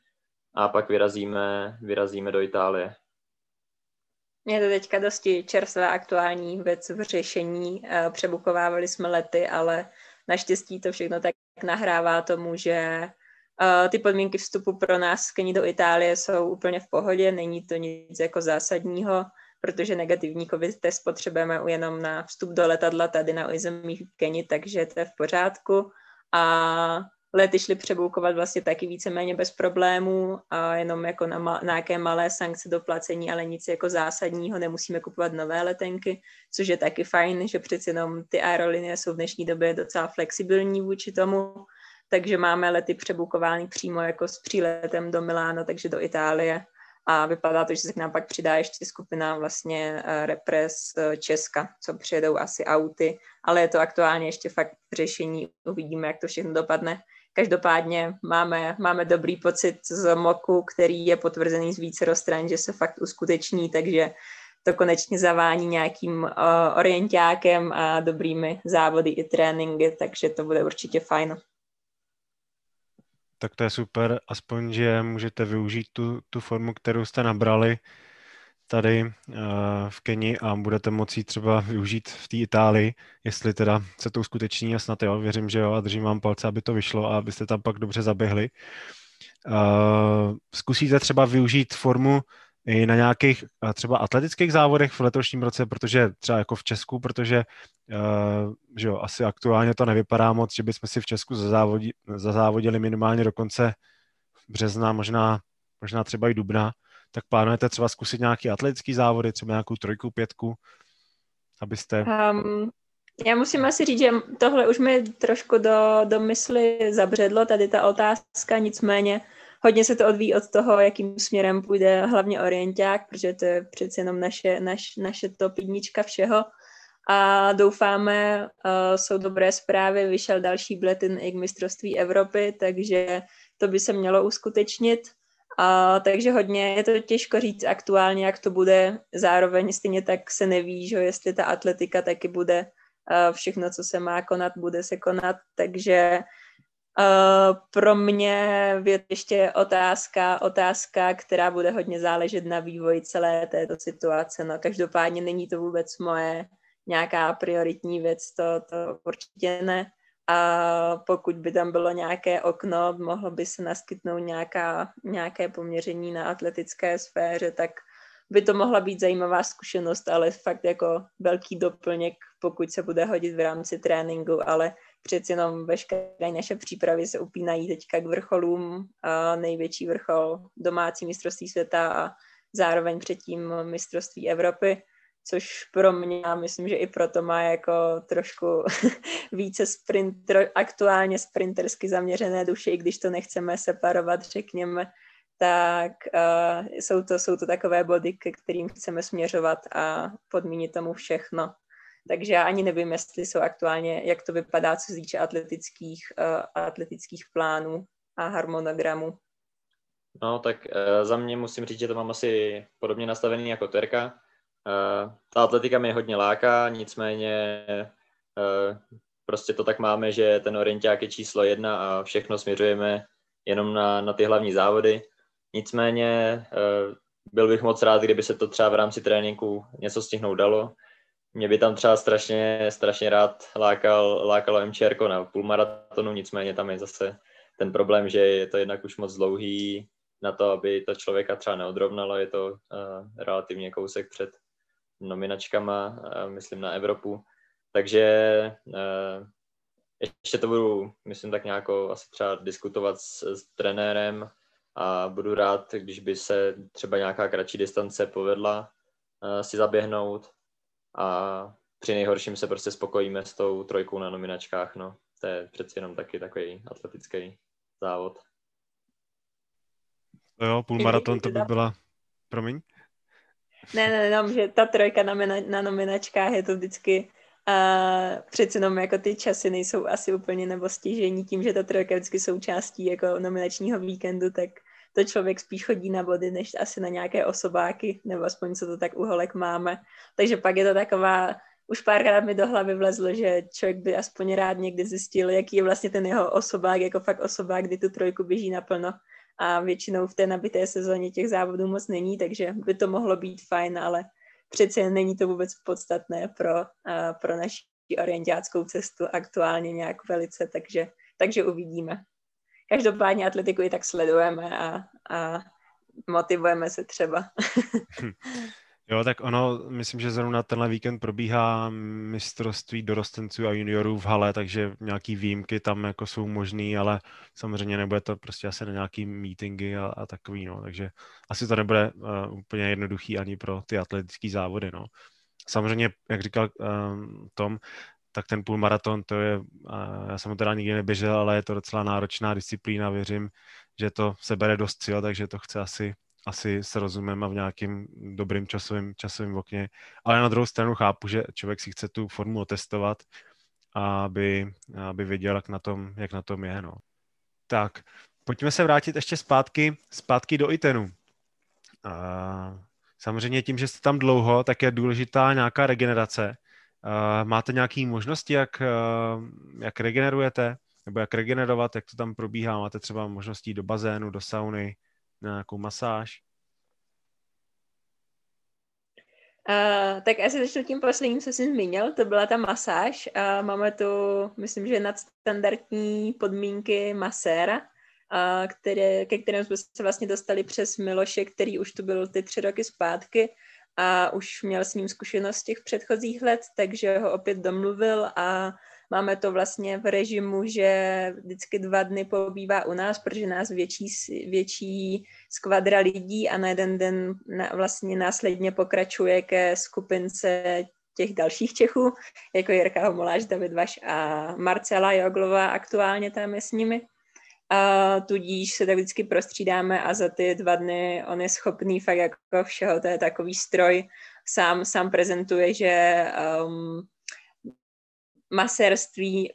S4: a pak vyrazíme, vyrazíme do Itálie.
S3: Je to teďka dosti čerstvá aktuální věc v řešení. Eh, přebukovávali jsme lety, ale naštěstí to všechno tak nahrává tomu, že eh, ty podmínky vstupu pro nás z do Itálie jsou úplně v pohodě, není to nic jako zásadního, protože negativní covid test potřebujeme jenom na vstup do letadla tady na území Keni, takže to je v pořádku. A lety šly přeboukovat vlastně taky víceméně bez problémů a jenom jako na, ma- na nějaké malé sankce do placení, ale nic jako zásadního, nemusíme kupovat nové letenky, což je taky fajn, že přeci jenom ty aerolinie jsou v dnešní době docela flexibilní vůči tomu, takže máme lety přebukovány přímo jako s příletem do Miláno, takže do Itálie a vypadá to, že se k nám pak přidá ještě skupina vlastně uh, Repres uh, Česka, co přijedou asi auty, ale je to aktuálně ještě fakt řešení, uvidíme, jak to všechno dopadne. Každopádně máme, máme dobrý pocit z MOKu, který je potvrzený z více stran, že se fakt uskuteční, takže to konečně zavání nějakým uh, orientákem a dobrými závody i tréninky, takže to bude určitě fajn.
S2: Tak to je super, aspoň, že můžete využít tu, tu formu, kterou jste nabrali tady uh, v Keni a budete moci třeba využít v té Itálii, jestli teda se to uskuteční a snad jo, věřím, že jo a držím vám palce, aby to vyšlo a abyste tam pak dobře zaběhli. Uh, zkusíte třeba využít formu i na nějakých třeba atletických závodech v letošním roce, protože třeba jako v Česku, protože uh, že jo, asi aktuálně to nevypadá moc, že bychom si v Česku zazávodili, zazávodili minimálně do konce března, možná, možná třeba i dubna. Tak plánujete třeba zkusit nějaký atletický závody, třeba nějakou trojku, pětku, abyste...
S3: Um, já musím asi říct, že tohle už mi trošku do, do mysli zabředlo, tady ta otázka, nicméně hodně se to odvíjí od toho, jakým směrem půjde hlavně orienták, protože to je přece jenom naše, naš, naše top jednička všeho. A doufáme, uh, jsou dobré zprávy, vyšel další bletin i k mistrovství Evropy, takže to by se mělo uskutečnit. A, takže hodně je to těžko říct aktuálně, jak to bude. Zároveň stejně tak se neví, že jestli ta atletika taky bude a všechno, co se má konat, bude se konat. Takže Uh, pro mě je ještě otázka, otázka, která bude hodně záležet na vývoji celé této situace. No, každopádně není to vůbec moje nějaká prioritní věc, to, to určitě ne a pokud by tam bylo nějaké okno, mohlo by se naskytnout nějaká, nějaké poměření na atletické sféře, tak by to mohla být zajímavá zkušenost, ale fakt jako velký doplněk, pokud se bude hodit v rámci tréninku, ale přeci jenom veškeré naše přípravy se upínají teďka k vrcholům, a největší vrchol domácí mistrovství světa a zároveň předtím mistrovství Evropy což pro mě, já myslím, že i proto má jako trošku více sprint, aktuálně sprintersky zaměřené duše, i když to nechceme separovat, řekněme, tak uh, jsou, to, jsou to takové body, ke kterým chceme směřovat a podmínit tomu všechno. Takže já ani nevím, jestli jsou aktuálně, jak to vypadá, co se týče atletických, uh, atletických plánů a harmonogramů.
S4: No, tak uh, za mě musím říct, že to mám asi podobně nastavený jako Terka. Uh, ta atletika mě hodně láká, nicméně uh, prostě to tak máme, že ten orienták je číslo jedna a všechno směřujeme jenom na, na ty hlavní závody. Nicméně byl bych moc rád, kdyby se to třeba v rámci tréninku něco stihnout dalo. Mě by tam třeba strašně, strašně rád lákal, lákalo MČR na půlmaratonu, nicméně tam je zase ten problém, že je to jednak už moc dlouhý na to, aby to člověka třeba neodrovnalo, je to uh, relativně kousek před nominačkama, myslím na Evropu. Takže eh, ještě to budu, myslím, tak nějak asi třeba diskutovat s, s trenérem, a budu rád, když by se třeba nějaká kratší distance povedla uh, si zaběhnout a při nejhorším se prostě spokojíme s tou trojkou na nominačkách, no. To je přeci jenom taky takový atletický závod.
S2: No jo, půlmaraton to by byla... Promiň?
S3: Ne, ne, ne, že ta trojka na, mena, na nominačkách je to vždycky a přece jenom jako ty časy nejsou asi úplně nebo stěžení tím, že ta trojka je vždycky součástí jako nominačního víkendu, tak to člověk spíš chodí na body, než asi na nějaké osobáky, nebo aspoň co to tak u holek máme. Takže pak je to taková, už párkrát mi do hlavy vlezlo, že člověk by aspoň rád někdy zjistil, jaký je vlastně ten jeho osobák, jako fakt osobák, kdy tu trojku běží naplno a většinou v té nabité sezóně těch závodů moc není, takže by to mohlo být fajn, ale přece není to vůbec podstatné pro, pro naši orientáckou cestu aktuálně nějak velice, takže, takže uvidíme. Každopádně atletiku i tak sledujeme a, a motivujeme se třeba.
S2: Jo, tak ono, myslím, že zrovna tenhle víkend probíhá mistrovství dorostenců a juniorů v hale, takže nějaký výjimky tam jako jsou možný, ale samozřejmě nebude to prostě asi na nějaký meetingy a, a takový, no, takže asi to nebude uh, úplně jednoduchý ani pro ty atletické závody, no. Samozřejmě, jak říkal um, Tom, tak ten půlmaraton, to je, já jsem ho teda nikdy neběžel, ale je to docela náročná disciplína, věřím, že to se bere dost sil, takže to chce asi asi se rozumím a v nějakým dobrým časovým, časovým okně. Ale na druhou stranu chápu, že člověk si chce tu formu otestovat, aby, aby věděl, jak na tom, jak na tom je. No. Tak, pojďme se vrátit ještě zpátky, zpátky do ITENu. A samozřejmě tím, že jste tam dlouho, tak je důležitá nějaká regenerace. A máte nějaké možnosti, jak, jak regenerujete, nebo jak regenerovat, jak to tam probíhá? Máte třeba možnosti do bazénu, do sauny, na nějakou masáž?
S3: Uh, tak asi začnu tím posledním, co jsi zmínil, to byla ta masáž. Uh, máme tu, myslím, že nadstandardní podmínky maséra, uh, které, ke kterému jsme se vlastně dostali přes Miloše, který už tu byl ty tři roky zpátky a už měl s ním zkušenost z těch předchozích let, takže ho opět domluvil a Máme to vlastně v režimu, že vždycky dva dny pobývá u nás, protože nás větší, větší skvadra lidí a na jeden den na, vlastně následně pokračuje ke skupince těch dalších Čechů, jako Jirka Homoláš, David Vaš a Marcela Joglová aktuálně tam je s nimi. A tudíž se tak vždycky prostřídáme a za ty dva dny on je schopný fakt jako všeho, to je takový stroj, sám, sám prezentuje, že um, masérství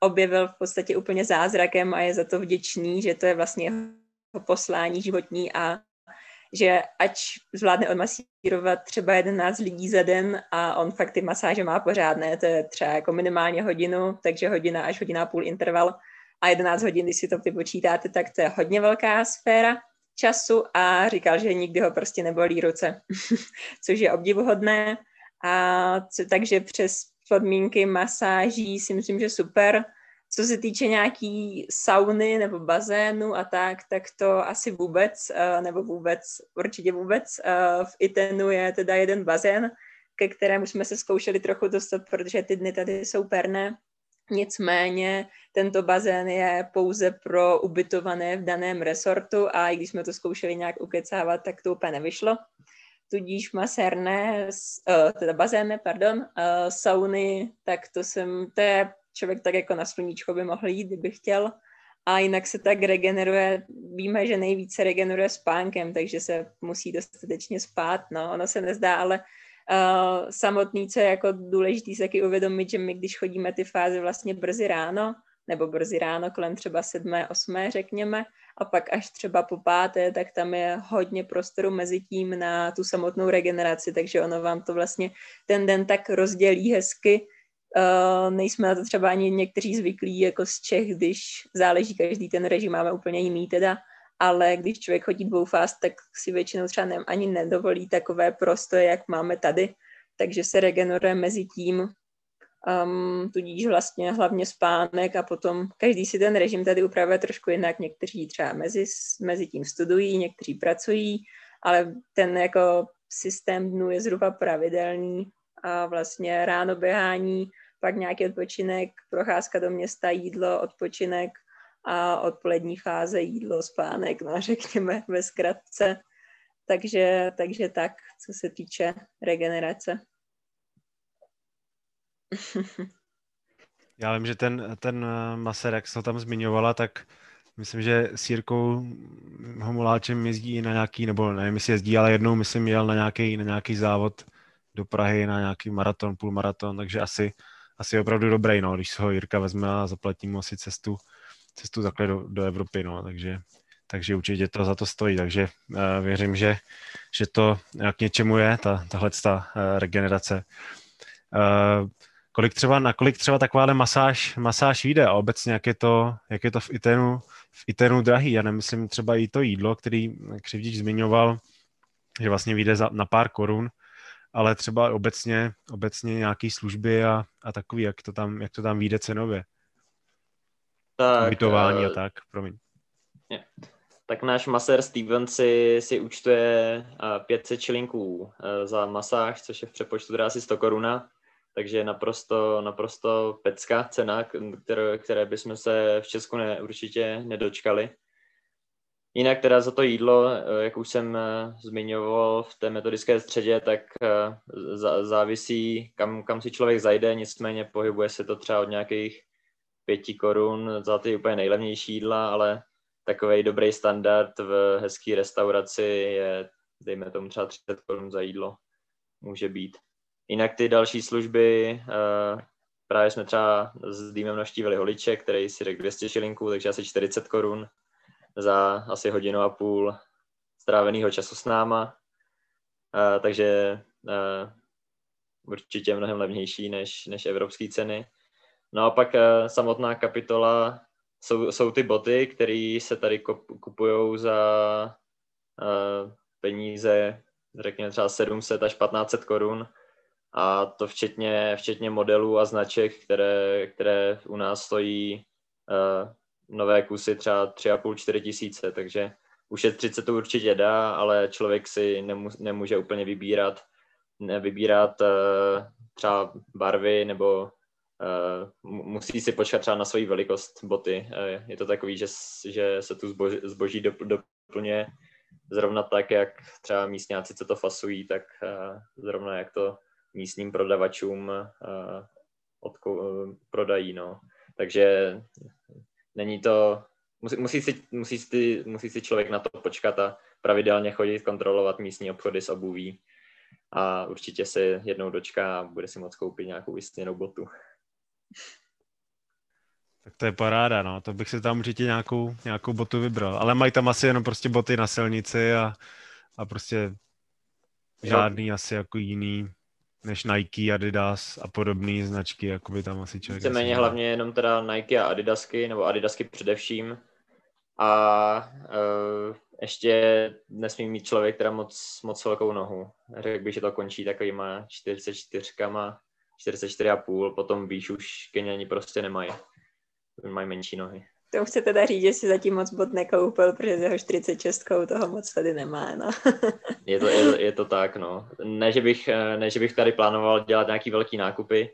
S3: objevil v podstatě úplně zázrakem a je za to vděčný, že to je vlastně jeho poslání životní a že ať zvládne odmasírovat třeba 11 lidí za den a on fakt ty masáže má pořádné, to je třeba jako minimálně hodinu, takže hodina až hodina půl interval a 11 hodin, když si to vypočítáte, tak to je hodně velká sféra času a říkal, že nikdy ho prostě nebolí ruce, což je obdivuhodné. A co, takže přes podmínky masáží si myslím, že super. Co se týče nějaký sauny nebo bazénu a tak, tak to asi vůbec, eh, nebo vůbec, určitě vůbec. Eh, v Itenu je teda jeden bazén, ke kterému jsme se zkoušeli trochu dostat, protože ty dny tady jsou perné. Nicméně tento bazén je pouze pro ubytované v daném resortu a i když jsme to zkoušeli nějak ukecávat, tak to úplně nevyšlo tudíž maserné, uh, teda bazény, pardon, uh, sauny, tak to jsem, to je člověk tak jako na sluníčko by mohl jít, kdyby chtěl. A jinak se tak regeneruje, víme, že nejvíce regeneruje spánkem, takže se musí dostatečně spát, no, ono se nezdá, ale samotný, co je jako důležitý, se taky uvědomit, že my, když chodíme ty fáze vlastně brzy ráno, nebo brzy ráno, kolem třeba sedmé, osmé, řekněme, a pak až třeba po páté, tak tam je hodně prostoru mezi tím na tu samotnou regeneraci, takže ono vám to vlastně ten den tak rozdělí hezky. Uh, nejsme na to třeba ani někteří zvyklí jako z Čech, když záleží každý ten režim, máme úplně jiný teda, ale když člověk chodí dvou fáz, tak si většinou třeba ne, ani nedovolí takové prostoje, jak máme tady, takže se regeneruje mezi tím um, tudíž vlastně hlavně spánek a potom každý si ten režim tady upravuje trošku jinak. Někteří třeba mezi, mezi tím studují, někteří pracují, ale ten jako systém dnů je zhruba pravidelný a vlastně ráno běhání, pak nějaký odpočinek, procházka do města, jídlo, odpočinek a odpolední fáze jídlo, spánek, no řekněme ve zkratce. Takže, takže tak, co se týče regenerace.
S2: Já vím, že ten, ten maser, jak se ho tam zmiňovala, tak myslím, že s Jirkou Homoláčem jezdí na nějaký, nebo nevím, jestli jezdí, ale jednou, myslím, jel na nějaký, na nějaký závod do Prahy, na nějaký maraton, půlmaraton, takže asi, asi opravdu dobrý, no, když se ho Jirka vezme a zaplatí mu asi cestu, cestu takhle do, do Evropy, no, takže, takže určitě to za to stojí, takže uh, věřím, že, že to k něčemu je, ta, tahle ta uh, regenerace. Uh, kolik třeba, na kolik třeba takováhle masáž, masáž vyjde a obecně jak je to, jak je to v Itenu, v Itenu drahý. Já nemyslím třeba i to jídlo, který Křivdič zmiňoval, že vlastně vyjde za, na pár korun, ale třeba obecně, obecně nějaké služby a, a takový, jak to tam, jak to tam vyjde cenově. Tak, Ubytování a tak, promiň.
S4: Je. Tak náš masér Steven si, si účtuje 500 čilinků za masáž, což je v přepočtu teda asi 100 koruna takže naprosto, naprosto pecká cena, které, které bychom se v Česku ne, určitě nedočkali. Jinak teda za to jídlo, eh, jak už jsem eh, zmiňoval v té metodické středě, tak eh, závisí, kam, kam si člověk zajde, nicméně pohybuje se to třeba od nějakých pěti korun za ty úplně nejlevnější jídla, ale takový dobrý standard v hezké restauraci je, dejme tomu třeba 30 korun za jídlo, může být. Jinak ty další služby, uh, právě jsme třeba s Dýmem navštívili holiče, který si řekl 200 šilinků, takže asi 40 korun za asi hodinu a půl stráveného času s náma. Uh, takže uh, určitě mnohem levnější než, než evropské ceny. No a pak uh, samotná kapitola jsou, jsou ty boty, které se tady kupují za uh, peníze, řekněme třeba 700 až 1500 korun. A to včetně, včetně modelů a značek, které, které u nás stojí uh, nové kusy třeba 3,5-4 tisíce, takže ušetřit se to určitě dá, ale člověk si nemů, nemůže úplně vybírat, vybírat uh, třeba barvy nebo musí si počkat třeba na svoji velikost boty. Uh, je to takový, že, že se tu zboží, zboží doplňuje zrovna tak, jak třeba místňáci, co to fasují, tak uh, zrovna jak to místním prodavačům odko- prodají, no. Takže není to, musí, musí, si, musí, si, musí si člověk na to počkat a pravidelně chodit kontrolovat místní obchody s obuví a určitě se jednou dočká a bude si moct koupit nějakou vysněnou botu.
S2: Tak to je paráda, no. To bych si tam určitě nějakou, nějakou botu vybral. Ale mají tam asi jenom prostě boty na silnici a, a prostě žádný no. asi jako jiný než Nike, Adidas a podobné značky, jako by tam asi člověk...
S4: méně hlavně jenom teda Nike a Adidasky, nebo Adidasky především. A uh, ještě nesmí mít člověk teda moc, moc velkou nohu. Řekl bych, že to končí takovýma 44, 44,5, potom výš už Keniani prostě nemají. Mají menší nohy.
S3: To chce teda říct, že si zatím moc bod nekoupil, protože z jeho 46 toho moc tady nemá, no.
S4: je, to, je, je to tak, no. Ne že, bych, ne, že bych tady plánoval dělat nějaký velký nákupy,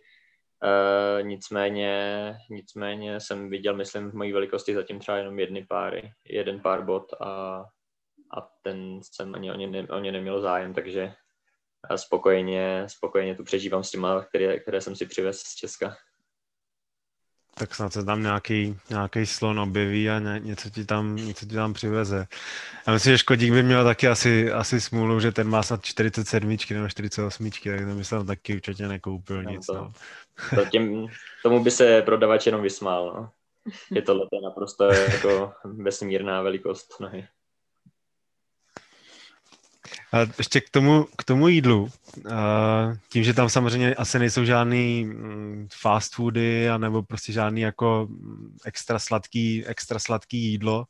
S4: uh, nicméně, nicméně jsem viděl, myslím, v mojí velikosti zatím třeba jenom jedny páry, jeden pár bot a, a ten jsem ani o ně, ne, o ně neměl zájem, takže spokojeně, spokojeně tu přežívám s těma, které, které jsem si přivez z Česka
S2: tak snad se tam nějaký, nějaký slon objeví a ně, něco, ti tam, něco ti tam přiveze. Já myslím, že Škodík by měl taky asi, asi smůlu, že ten má snad 47 nebo 48, tak to myslím taky určitě nekoupil no, nic. To, no.
S4: to těm, tomu by se prodavač jenom vysmál. No. Je tohle naprosto jako vesmírná velikost nohy.
S2: A ještě k tomu, k tomu jídlu. Tím, že tam samozřejmě asi nejsou žádný mm, fast foody nebo prostě žádný jako mm, extra sladký, extra sladký jídlo,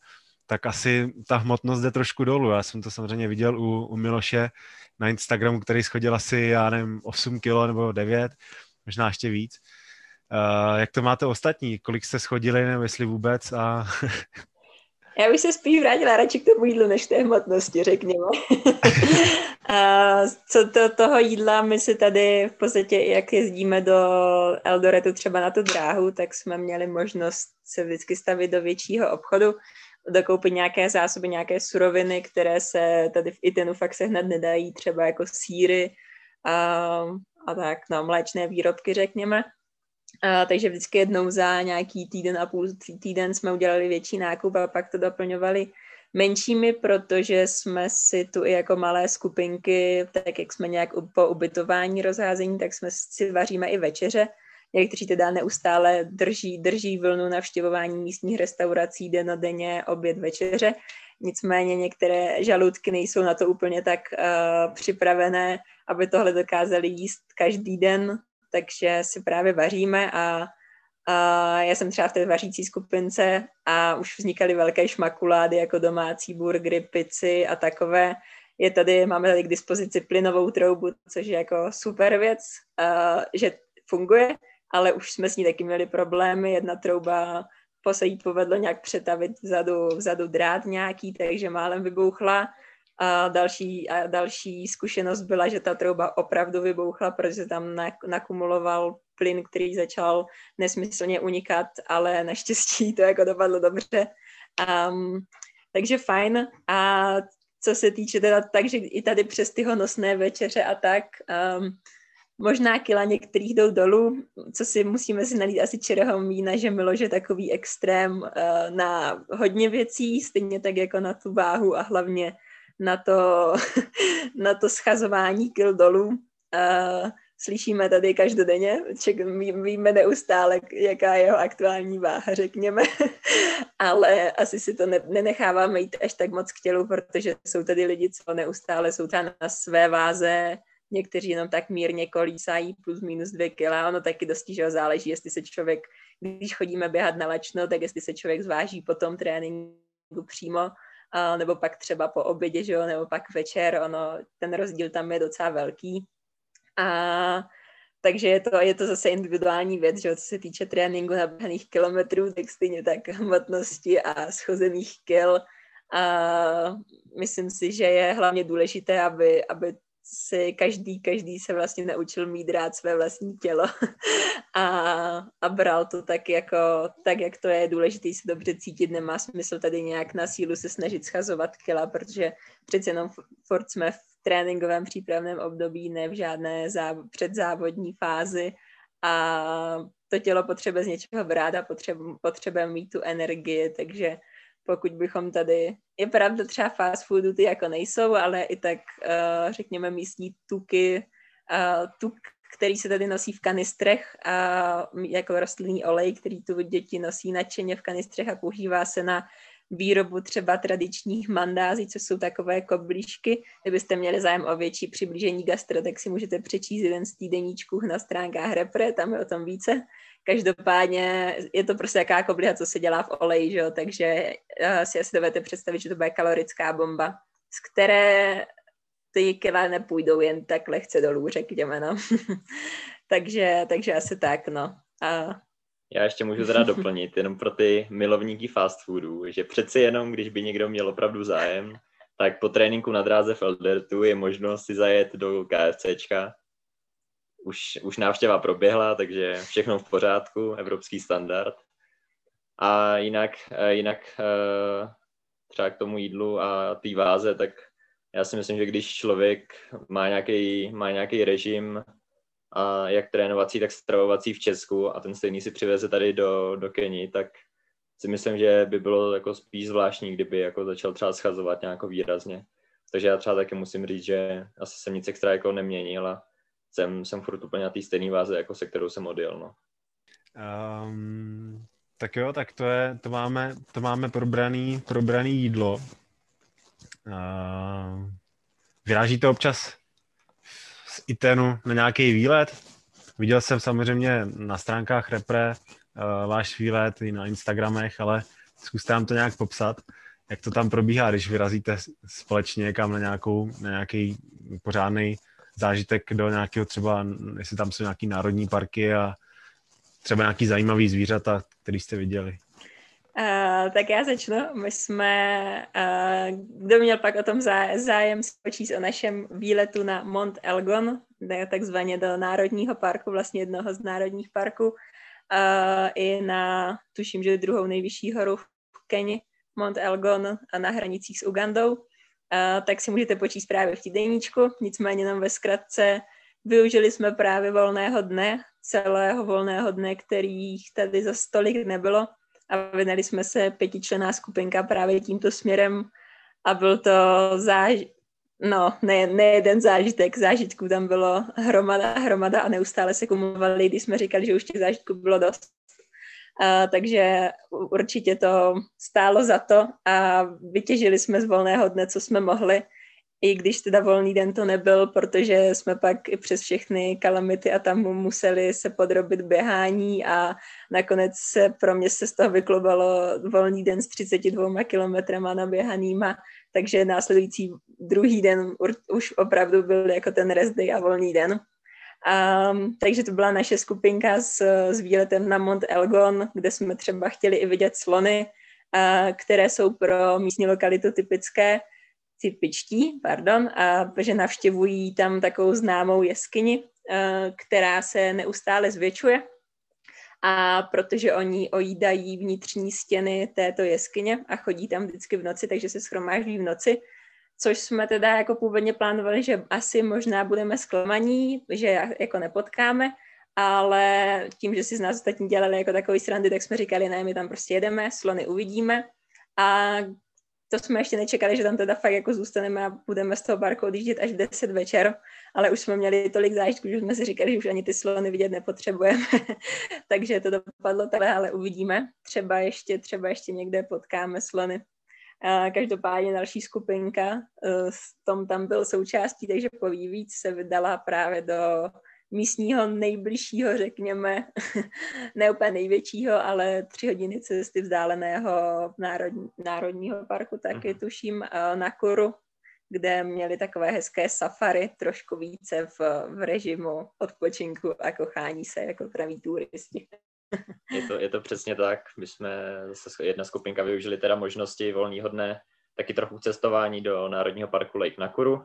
S2: tak asi ta hmotnost jde trošku dolů. Já jsem to samozřejmě viděl u, u Miloše na Instagramu, který schodil asi, já nevím, 8 kilo nebo 9, možná ještě víc. Uh, jak to máte ostatní? Kolik jste schodili, nebo jestli vůbec? A
S3: Já bych se spíš vrátila radši k tomu jídlu, než té hmotnosti, řekněme. a co to, toho jídla, my si tady v podstatě, jak jezdíme do Eldoretu třeba na tu dráhu, tak jsme měli možnost se vždycky stavit do většího obchodu, dokoupit nějaké zásoby, nějaké suroviny, které se tady v Itenu fakt se hned nedají, třeba jako síry a, a tak, no, mléčné výrobky, řekněme. A, takže vždycky jednou za nějaký týden a půl týden jsme udělali větší nákup a pak to doplňovali menšími, protože jsme si tu i jako malé skupinky, tak jak jsme nějak po ubytování rozházení, tak jsme si vaříme i večeře. Někteří teda neustále drží, drží vlnu navštěvování místních restaurací denodenně, oběd, večeře. Nicméně některé žaludky nejsou na to úplně tak uh, připravené, aby tohle dokázali jíst každý den, takže si právě vaříme a, a já jsem třeba v té vařící skupince a už vznikaly velké šmakulády jako domácí burgery, pici a takové. Je tady, máme tady k dispozici plynovou troubu, což je jako super věc, uh, že funguje, ale už jsme s ní taky měli problémy. Jedna trouba se jí povedlo nějak přetavit vzadu, vzadu drát nějaký, takže málem vybouchla. A další, a další zkušenost byla, že ta trouba opravdu vybouchla, protože tam nakumuloval plyn, který začal nesmyslně unikat, ale naštěstí to jako dopadlo dobře. Um, takže fajn. A co se týče teda, takže i tady přes ty honosné večeře a tak, um, možná kila některých jdou dolů, co si musíme si nalít asi čerého vína, že Miloš takový extrém uh, na hodně věcí, stejně tak jako na tu váhu a hlavně na to, na to schazování kil dolů. Slyšíme tady každodenně, ček, víme neustále, jaká je jeho aktuální váha, řekněme, ale asi si to ne, nenecháváme jít až tak moc k tělu, protože jsou tady lidi, co neustále jsou tam na své váze, někteří jenom tak mírně kolísají plus minus dvě kila, ono taky dosti, že záleží, jestli se člověk, když chodíme běhat na lačno, tak jestli se člověk zváží po tom tréninku přímo, a nebo pak třeba po obědě, že jo, nebo pak večer, ono, ten rozdíl tam je docela velký. A takže je to, je to zase individuální věc, že jo, co se týče tréninku naběhaných kilometrů, tak stejně tak hmotnosti a schozených kil. A myslím si, že je hlavně důležité, aby, aby si každý, každý se vlastně naučil mít rád své vlastní tělo a, a bral to tak jako, tak jak to je důležité si dobře cítit, nemá smysl tady nějak na sílu se snažit schazovat kila, protože přece jenom furt jsme v tréninkovém přípravném období, ne v žádné záv- předzávodní fázi a to tělo potřebuje z něčeho brát a potřebuje mít tu energii, takže pokud bychom tady, je pravda třeba fast foodu ty jako nejsou, ale i tak uh, řekněme místní tuky, uh, tuk, který se tady nosí v kanistrech a jako rostlinný olej, který tu děti nosí nadšeně v kanistrech a používá se na výrobu třeba tradičních mandází, co jsou takové koblížky. Kdybyste měli zájem o větší přiblížení gastro, tak si můžete přečíst jeden z týdeníčků na stránkách Repre, tam je o tom více. Každopádně je to prostě jaká kobliha, co se dělá v oleji, že jo? takže uh, si asi dovedete představit, že to bude kalorická bomba, z které ty kila nepůjdou jen tak lehce dolů, řekněme, no. takže, takže asi tak, no. A...
S4: Já ještě můžu teda doplnit, jenom pro ty milovníky fast foodů, že přeci jenom, když by někdo měl opravdu zájem, tak po tréninku na dráze Feldertu je možnost si zajet do KFCčka už, už návštěva proběhla, takže všechno v pořádku, evropský standard. A jinak, eh, jinak eh, třeba k tomu jídlu a té váze, tak já si myslím, že když člověk má nějaký, má nějaký režim, a jak trénovací, tak stravovací v Česku a ten stejný si přiveze tady do, do Keni, tak si myslím, že by bylo jako spíš zvláštní, kdyby jako začal třeba schazovat nějak výrazně. Takže já třeba taky musím říct, že asi jsem nic extra jako neměnil a jsem, jsem furt úplně na té stejné váze, jako se kterou jsem odjel, no.
S2: Um, tak jo, tak to je, to máme, to máme probraný, probraný jídlo. Uh, vyrážíte občas z Itenu na nějaký výlet? Viděl jsem samozřejmě na stránkách Repre uh, váš výlet i na Instagramech, ale zkuste nám to nějak popsat, jak to tam probíhá, když vyrazíte společně někam na, nějakou, na nějaký pořádný zážitek do nějakého třeba, jestli tam jsou nějaký národní parky a třeba nějaký zajímavý zvířata, který jste viděli.
S3: Uh, tak já začnu. My jsme, uh, kdo měl pak o tom zájem spočíst o našem výletu na Mont Elgon, takzvaně do Národního parku, vlastně jednoho z národních parků, uh, i na, tuším, že druhou nejvyšší horu v Keni, Mont Elgon a na hranicích s Ugandou, tak si můžete počíst právě v týdenníčku, nicméně nám ve zkratce využili jsme právě volného dne, celého volného dne, kterých tady za stolik nebylo, a vydali jsme se pětičlená skupinka právě tímto směrem a byl to záž... no, ne, ne jeden zážitek, zážitků tam bylo hromada, hromada a neustále se kumulovali, když jsme říkali, že už těch zážitků bylo dost. A, takže určitě to stálo za to a vytěžili jsme z volného dne, co jsme mohli i když teda volný den to nebyl, protože jsme pak i přes všechny kalamity a tam museli se podrobit běhání a nakonec se pro mě se z toho vyklubalo volný den s 32 kilometrama naběhanýma, takže následující druhý den už opravdu byl jako ten rest day a volný den. Um, takže to byla naše skupinka s, s výletem na Mont Elgon, kde jsme třeba chtěli i vidět slony, uh, které jsou pro místní lokalitu typické typičtí, pardon, a že navštěvují tam takovou známou jeskyni, eh, která se neustále zvětšuje. A protože oni ojídají vnitřní stěny této jeskyně a chodí tam vždycky v noci, takže se schromáždí v noci, což jsme teda jako původně plánovali, že asi možná budeme zklamaní, že jako nepotkáme, ale tím, že si z nás ostatní dělali jako takový srandy, tak jsme říkali, ne, my tam prostě jedeme, slony uvidíme a to jsme ještě nečekali, že tam teda fakt jako zůstaneme a budeme z toho barku odjíždět až v 10 večer, ale už jsme měli tolik zážitků, že jsme si říkali, že už ani ty slony vidět nepotřebujeme, takže to dopadlo takhle, ale uvidíme. Třeba ještě, třeba ještě někde potkáme slony. Každopádně další skupinka, eh, Tom tam byl součástí, takže poví víc, se vydala právě do místního nejbližšího, řekněme, ne úplně největšího, ale tři hodiny cesty vzdáleného národní, národního parku, taky mm. tuším, na Kuru, kde měli takové hezké safari, trošku více v, v režimu odpočinku a kochání se jako praví turisti.
S4: Je to, je to přesně tak. My jsme zase jedna skupinka využili teda možnosti volného dne, taky trochu cestování do Národního parku Lake Nakuru,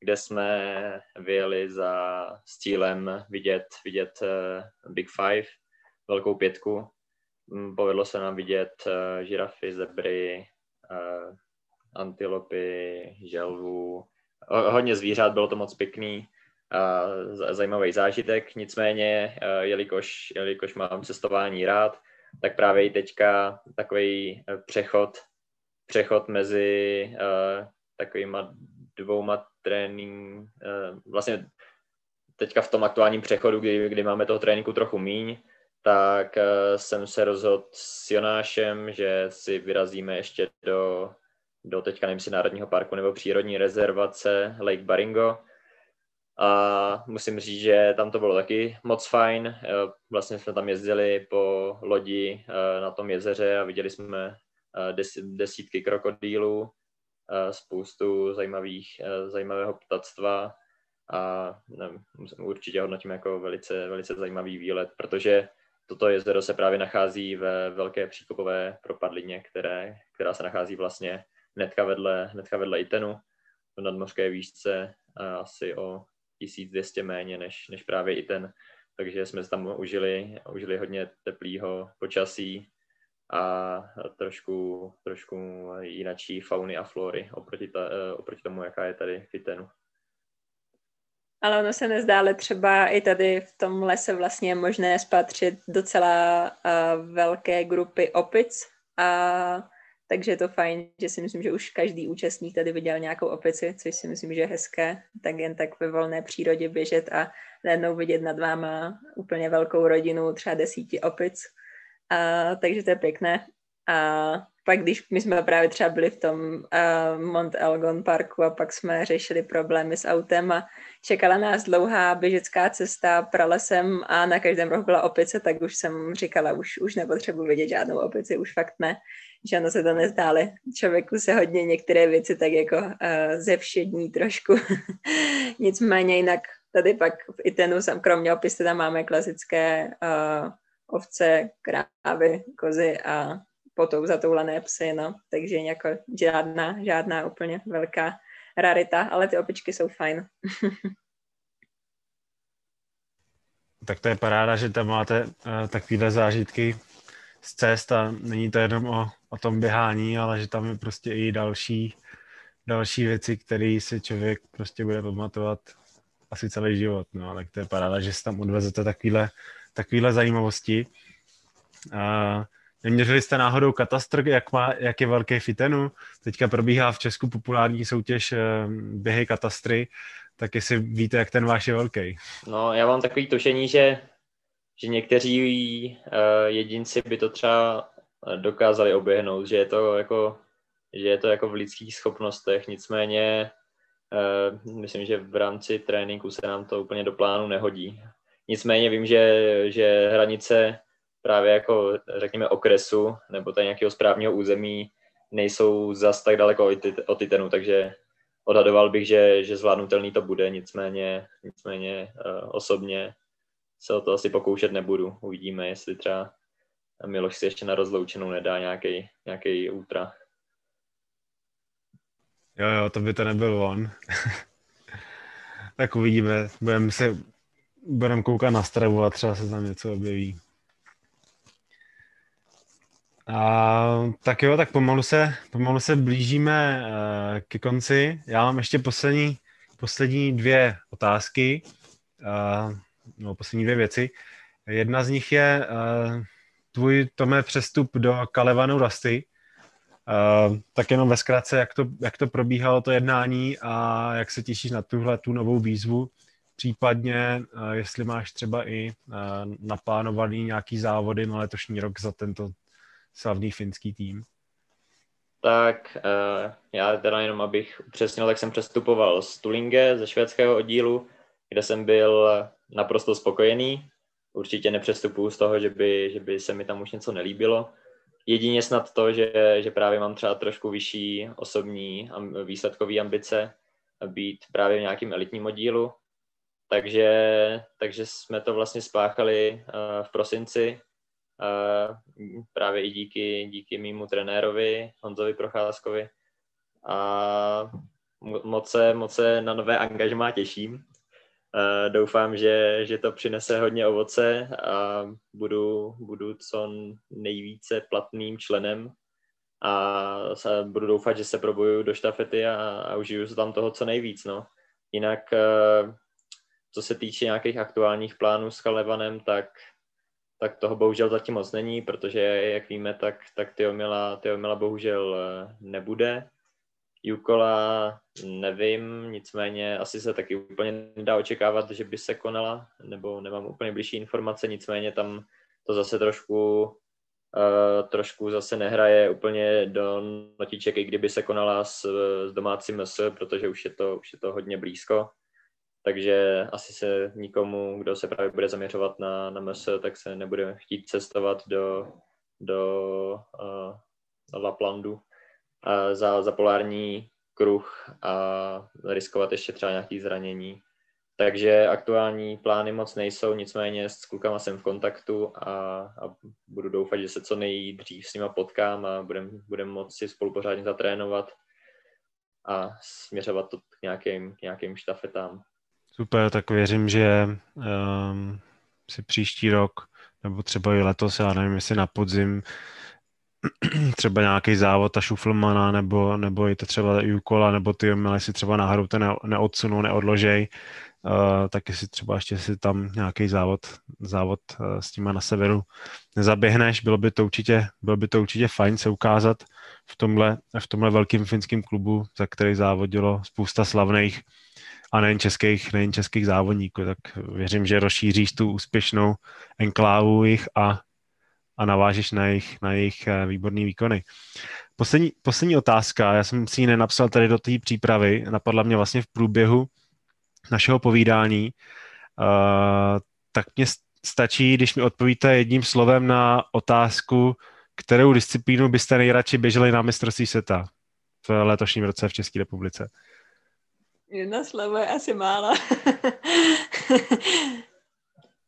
S4: kde jsme vyjeli za s cílem vidět, vidět uh, Big Five, velkou pětku. Mm, povedlo se nám vidět uh, žirafy, zebry, uh, antilopy, želvu, hodně zvířat, bylo to moc pěkný, a zajímavý zážitek, nicméně, jelikož, jelikož mám cestování rád, tak právě i teďka takový přechod, přechod mezi uh, takovýma dvouma trénink, eh, vlastně teďka v tom aktuálním přechodu, kdy, kdy máme toho tréninku trochu míň, tak eh, jsem se rozhodl s Jonášem, že si vyrazíme ještě do, do teďka nevím si Národního parku nebo přírodní rezervace Lake Baringo. A musím říct, že tam to bylo taky moc fajn. Eh, vlastně jsme tam jezdili po lodi na tom jezeře a viděli jsme desítky krokodýlů spoustu zajímavých, eh, zajímavého ptactva a nevím, určitě hodnotím jako velice, velice zajímavý výlet, protože toto jezero se právě nachází ve velké příkopové propadlině, které, která se nachází vlastně hnedka vedle, hnedka vedle Itenu, v nadmořské výšce asi o 1200 méně než, než právě Iten, takže jsme tam užili, užili hodně teplého počasí, a trošku, trošku jinačí fauny a flory oproti, ta, eh, oproti tomu, jaká je tady v Itenu.
S3: Ale ono se nezdá, ale třeba i tady v tom lese vlastně je možné spatřit docela uh, velké grupy opic a takže je to fajn, že si myslím, že už každý účastník tady viděl nějakou opici, což si myslím, že je hezké, tak jen tak ve volné přírodě běžet a najednou vidět nad váma úplně velkou rodinu, třeba desíti opic a, takže to je pěkné. A pak, když my jsme právě třeba byli v tom uh, Mont Elgon parku a pak jsme řešili problémy s autem a čekala nás dlouhá běžecká cesta pralesem a na každém rohu byla opice, tak už jsem říkala, už, už nepotřebuji vidět žádnou opici, už fakt ne, že ono se to nezdále. Člověku se hodně některé věci tak jako uh, zevšední trošku. Nicméně jinak tady pak v Itenu, kromě opisy, tam máme klasické uh, ovce, krávy, kozy a potou zatoulené psy, no. Takže jako žádná, žádná úplně velká rarita, ale ty opičky jsou fajn.
S2: tak to je paráda, že tam máte uh, takovéhle zážitky z cest a není to jenom o, o tom běhání, ale že tam je prostě i další, další věci, které si člověk prostě bude pamatovat asi celý život, no, ale to je paráda, že si tam odvezete takovéhle, takovéhle zajímavosti. A neměřili jste náhodou katastr, jak, má, jak je velký fitenu? Teďka probíhá v Česku populární soutěž eh, běhy katastry, tak jestli víte, jak ten váš je velký.
S4: No, já mám takový tušení, že, že někteří uh, jedinci by to třeba eh, dokázali oběhnout, že je to jako, že je to jako v lidských schopnostech, nicméně uh, myslím, že v rámci tréninku se nám to úplně do plánu nehodí. Nicméně vím, že, že hranice právě jako řekněme okresu nebo tady nějakého správního území nejsou zas tak daleko od Titanu, takže odhadoval bych, že, že zvládnutelný to bude, nicméně, nicméně osobně se o to asi pokoušet nebudu. Uvidíme, jestli třeba Miloš si ještě na rozloučenou nedá nějaký, nějaký.
S2: Jo, jo, to by to nebyl on. tak uvidíme, budeme se budeme koukat na stravu a třeba se tam něco objeví. A, tak jo, tak pomalu se, pomalu se blížíme uh, ke konci. Já mám ještě poslední, poslední dvě otázky, uh, no, poslední dvě věci. Jedna z nich je uh, tvůj, Tome, přestup do Kalevanu Rasty. Uh, tak jenom ve zkratce, jak to, jak to probíhalo to jednání a jak se těšíš na tuhle tu novou výzvu, případně uh, jestli máš třeba i uh, naplánovaný nějaký závody na letošní rok za tento slavný finský tým?
S4: Tak já teda jenom abych upřesnil, tak jsem přestupoval z Tulinge, ze švédského oddílu, kde jsem byl naprosto spokojený. Určitě nepřestupuju z toho, že by, že by se mi tam už něco nelíbilo. Jedině snad to, že, že právě mám třeba trošku vyšší osobní výsledkové ambice být právě v nějakým elitním oddílu. Takže, takže jsme to vlastně spáchali uh, v prosinci právě i díky, díky mýmu trenérovi Honzovi Procházkovi a moc se, moc se na nové angažmá těším. Doufám, že, že to přinese hodně ovoce a budu, budu co nejvíce platným členem a budu doufat, že se proboju do štafety a, a užiju se tam toho co nejvíc. No. Jinak, co se týče nějakých aktuálních plánů s Chalevanem, tak tak toho bohužel zatím moc není, protože jak víme, tak, tak Tyomila, Tyomila bohužel eh, nebude. Jukola nevím, nicméně asi se taky úplně nedá očekávat, že by se konala, nebo nemám úplně blížší informace, nicméně tam to zase trošku uh, trošku zase nehraje úplně do notiček, i kdyby se konala s, s domácím MS, protože už je to, už je to hodně blízko. Takže asi se nikomu, kdo se právě bude zaměřovat na, na MS, tak se nebude chtít cestovat do, do uh, Laplandu za, za polární kruh a riskovat ještě třeba nějaké zranění. Takže aktuální plány moc nejsou, nicméně s klukama jsem v kontaktu a, a budu doufat, že se co nejdřív s nima potkám a budeme budem moci spolu pořádně zatrénovat a směřovat to k nějakým, nějakým štafetám.
S2: Super, tak věřím, že um, si příští rok, nebo třeba i letos, já nevím, jestli na podzim, třeba nějaký závod a šuflmana, nebo, nebo i to třeba Jukola, nebo ty měli si třeba náhodou to ne, neodsunou, neodložej, uh, tak jestli třeba ještě si tam nějaký závod, závod uh, s tím na severu nezaběhneš, bylo by to určitě, bylo by to určitě fajn se ukázat v tomhle, v tomhle velkým finském klubu, za který závodilo spousta slavných a nejen českých, nejen českých závodníků, tak věřím, že rozšíříš tu úspěšnou enklávu jich a, a navážeš na jejich, na jejich eh, výborný výkony. Poslední, poslední otázka, já jsem si ji nenapsal tady do té přípravy, napadla mě vlastně v průběhu našeho povídání, uh, tak mě stačí, když mi odpovíte jedním slovem na otázku, kterou disciplínu byste nejradši běželi na mistrovství světa v letošním roce v České republice.
S3: Jedna slova je asi málo.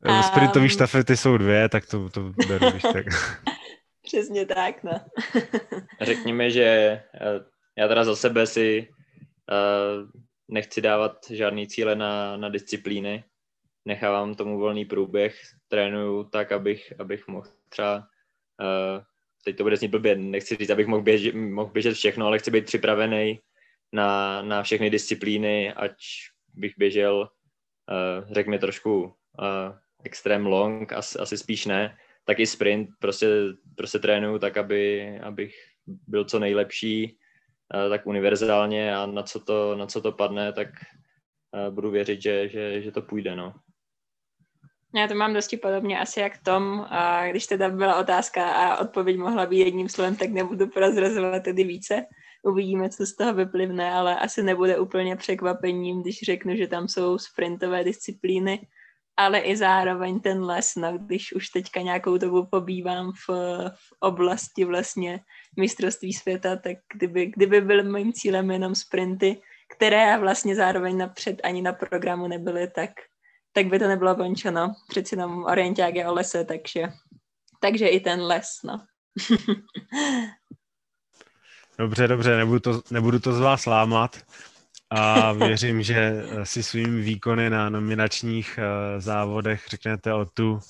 S2: um, Sprintový štafety jsou dvě, tak to, to beru, když tak.
S3: Přesně tak, no.
S4: Řekněme, že eh, já teda za sebe si uh, nechci dávat žádný cíle na, na disciplíny. Nechávám tomu volný průběh, trénuju tak, abych, abych mohl třeba, uh, teď to bude znít blbě, nechci říct, abych mohl běžet, mohl běžet všechno, ale chci být připravený na, na všechny disciplíny, ať bych běžel, uh, řekněme trošku uh, extrém long, asi, asi spíš ne, tak i sprint, prostě, prostě trénuju tak, aby, abych byl co nejlepší, uh, tak univerzálně a na co to, na co to padne, tak uh, budu věřit, že, že, že to půjde, no.
S3: Já to mám dosti podobně asi jak Tom, a když teda byla otázka a odpověď mohla být jedním slovem, tak nebudu prozrazovat tedy více. Uvidíme, co z toho vyplivne, ale asi nebude úplně překvapením, když řeknu, že tam jsou sprintové disciplíny, ale i zároveň ten les, no, když už teďka nějakou dobu pobývám v, v oblasti vlastně mistrovství světa, tak kdyby, kdyby byl mým cílem jenom sprinty, které vlastně zároveň napřed ani na programu nebyly, tak tak by to nebylo končeno. Přeci jenom orienták je o lese, takže, takže i ten les, no.
S2: dobře, dobře, nebudu to, nebudu to z vás lámat a věřím, že si svými výkony na nominačních uh, závodech řeknete o tu,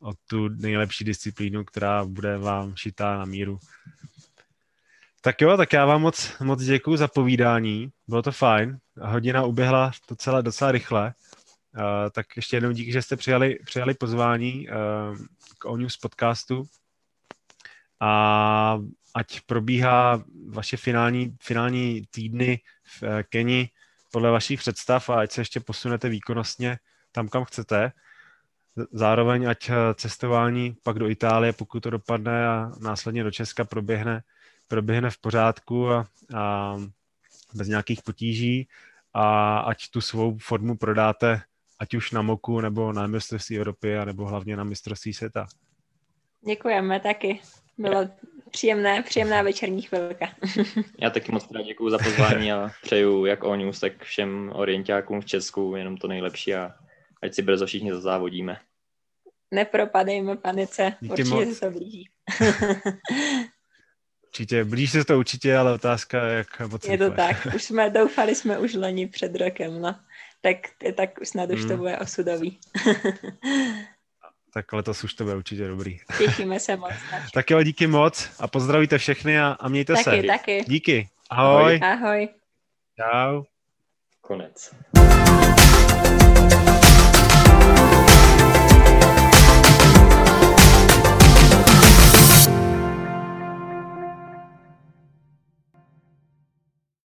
S2: o tu nejlepší disciplínu, která bude vám šitá na míru. Tak jo, tak já vám moc, moc děkuji za povídání, bylo to fajn, hodina uběhla docela, docela rychle. Uh, tak ještě jednou díky, že jste přijali, přijali pozvání uh, k ONews podcastu a ať probíhá vaše finální, finální týdny v uh, Keni podle vašich představ a ať se ještě posunete výkonnostně tam, kam chcete. Zároveň ať cestování pak do Itálie, pokud to dopadne a následně do Česka proběhne, proběhne v pořádku a, a bez nějakých potíží a ať tu svou formu prodáte ať už na Moku, nebo na mistrovství Evropy, nebo hlavně na mistrovství světa.
S3: Děkujeme taky. Bylo příjemné, příjemná večerní chvilka.
S4: Já taky moc krát děkuji za pozvání a přeju jak Onius, tak všem orientákům v Česku jenom to nejlepší a ať si brzo všichni zazávodíme.
S3: Nepropadejme panice, Díky určitě moc. se to blíží.
S2: určitě, blíží se to určitě, ale otázka, jak moc
S3: Je to tak, už jsme, doufali jsme už loni před rokem, no tak, tak snad už to hmm. bude osudový.
S2: Tak letos už to bude určitě dobrý.
S3: Těšíme se moc.
S2: tak jo, díky moc a pozdravíte všechny a, a mějte
S3: taky,
S2: se.
S3: Taky, taky.
S2: Díky. Ahoj.
S3: Ahoj.
S2: Čau.
S4: Konec.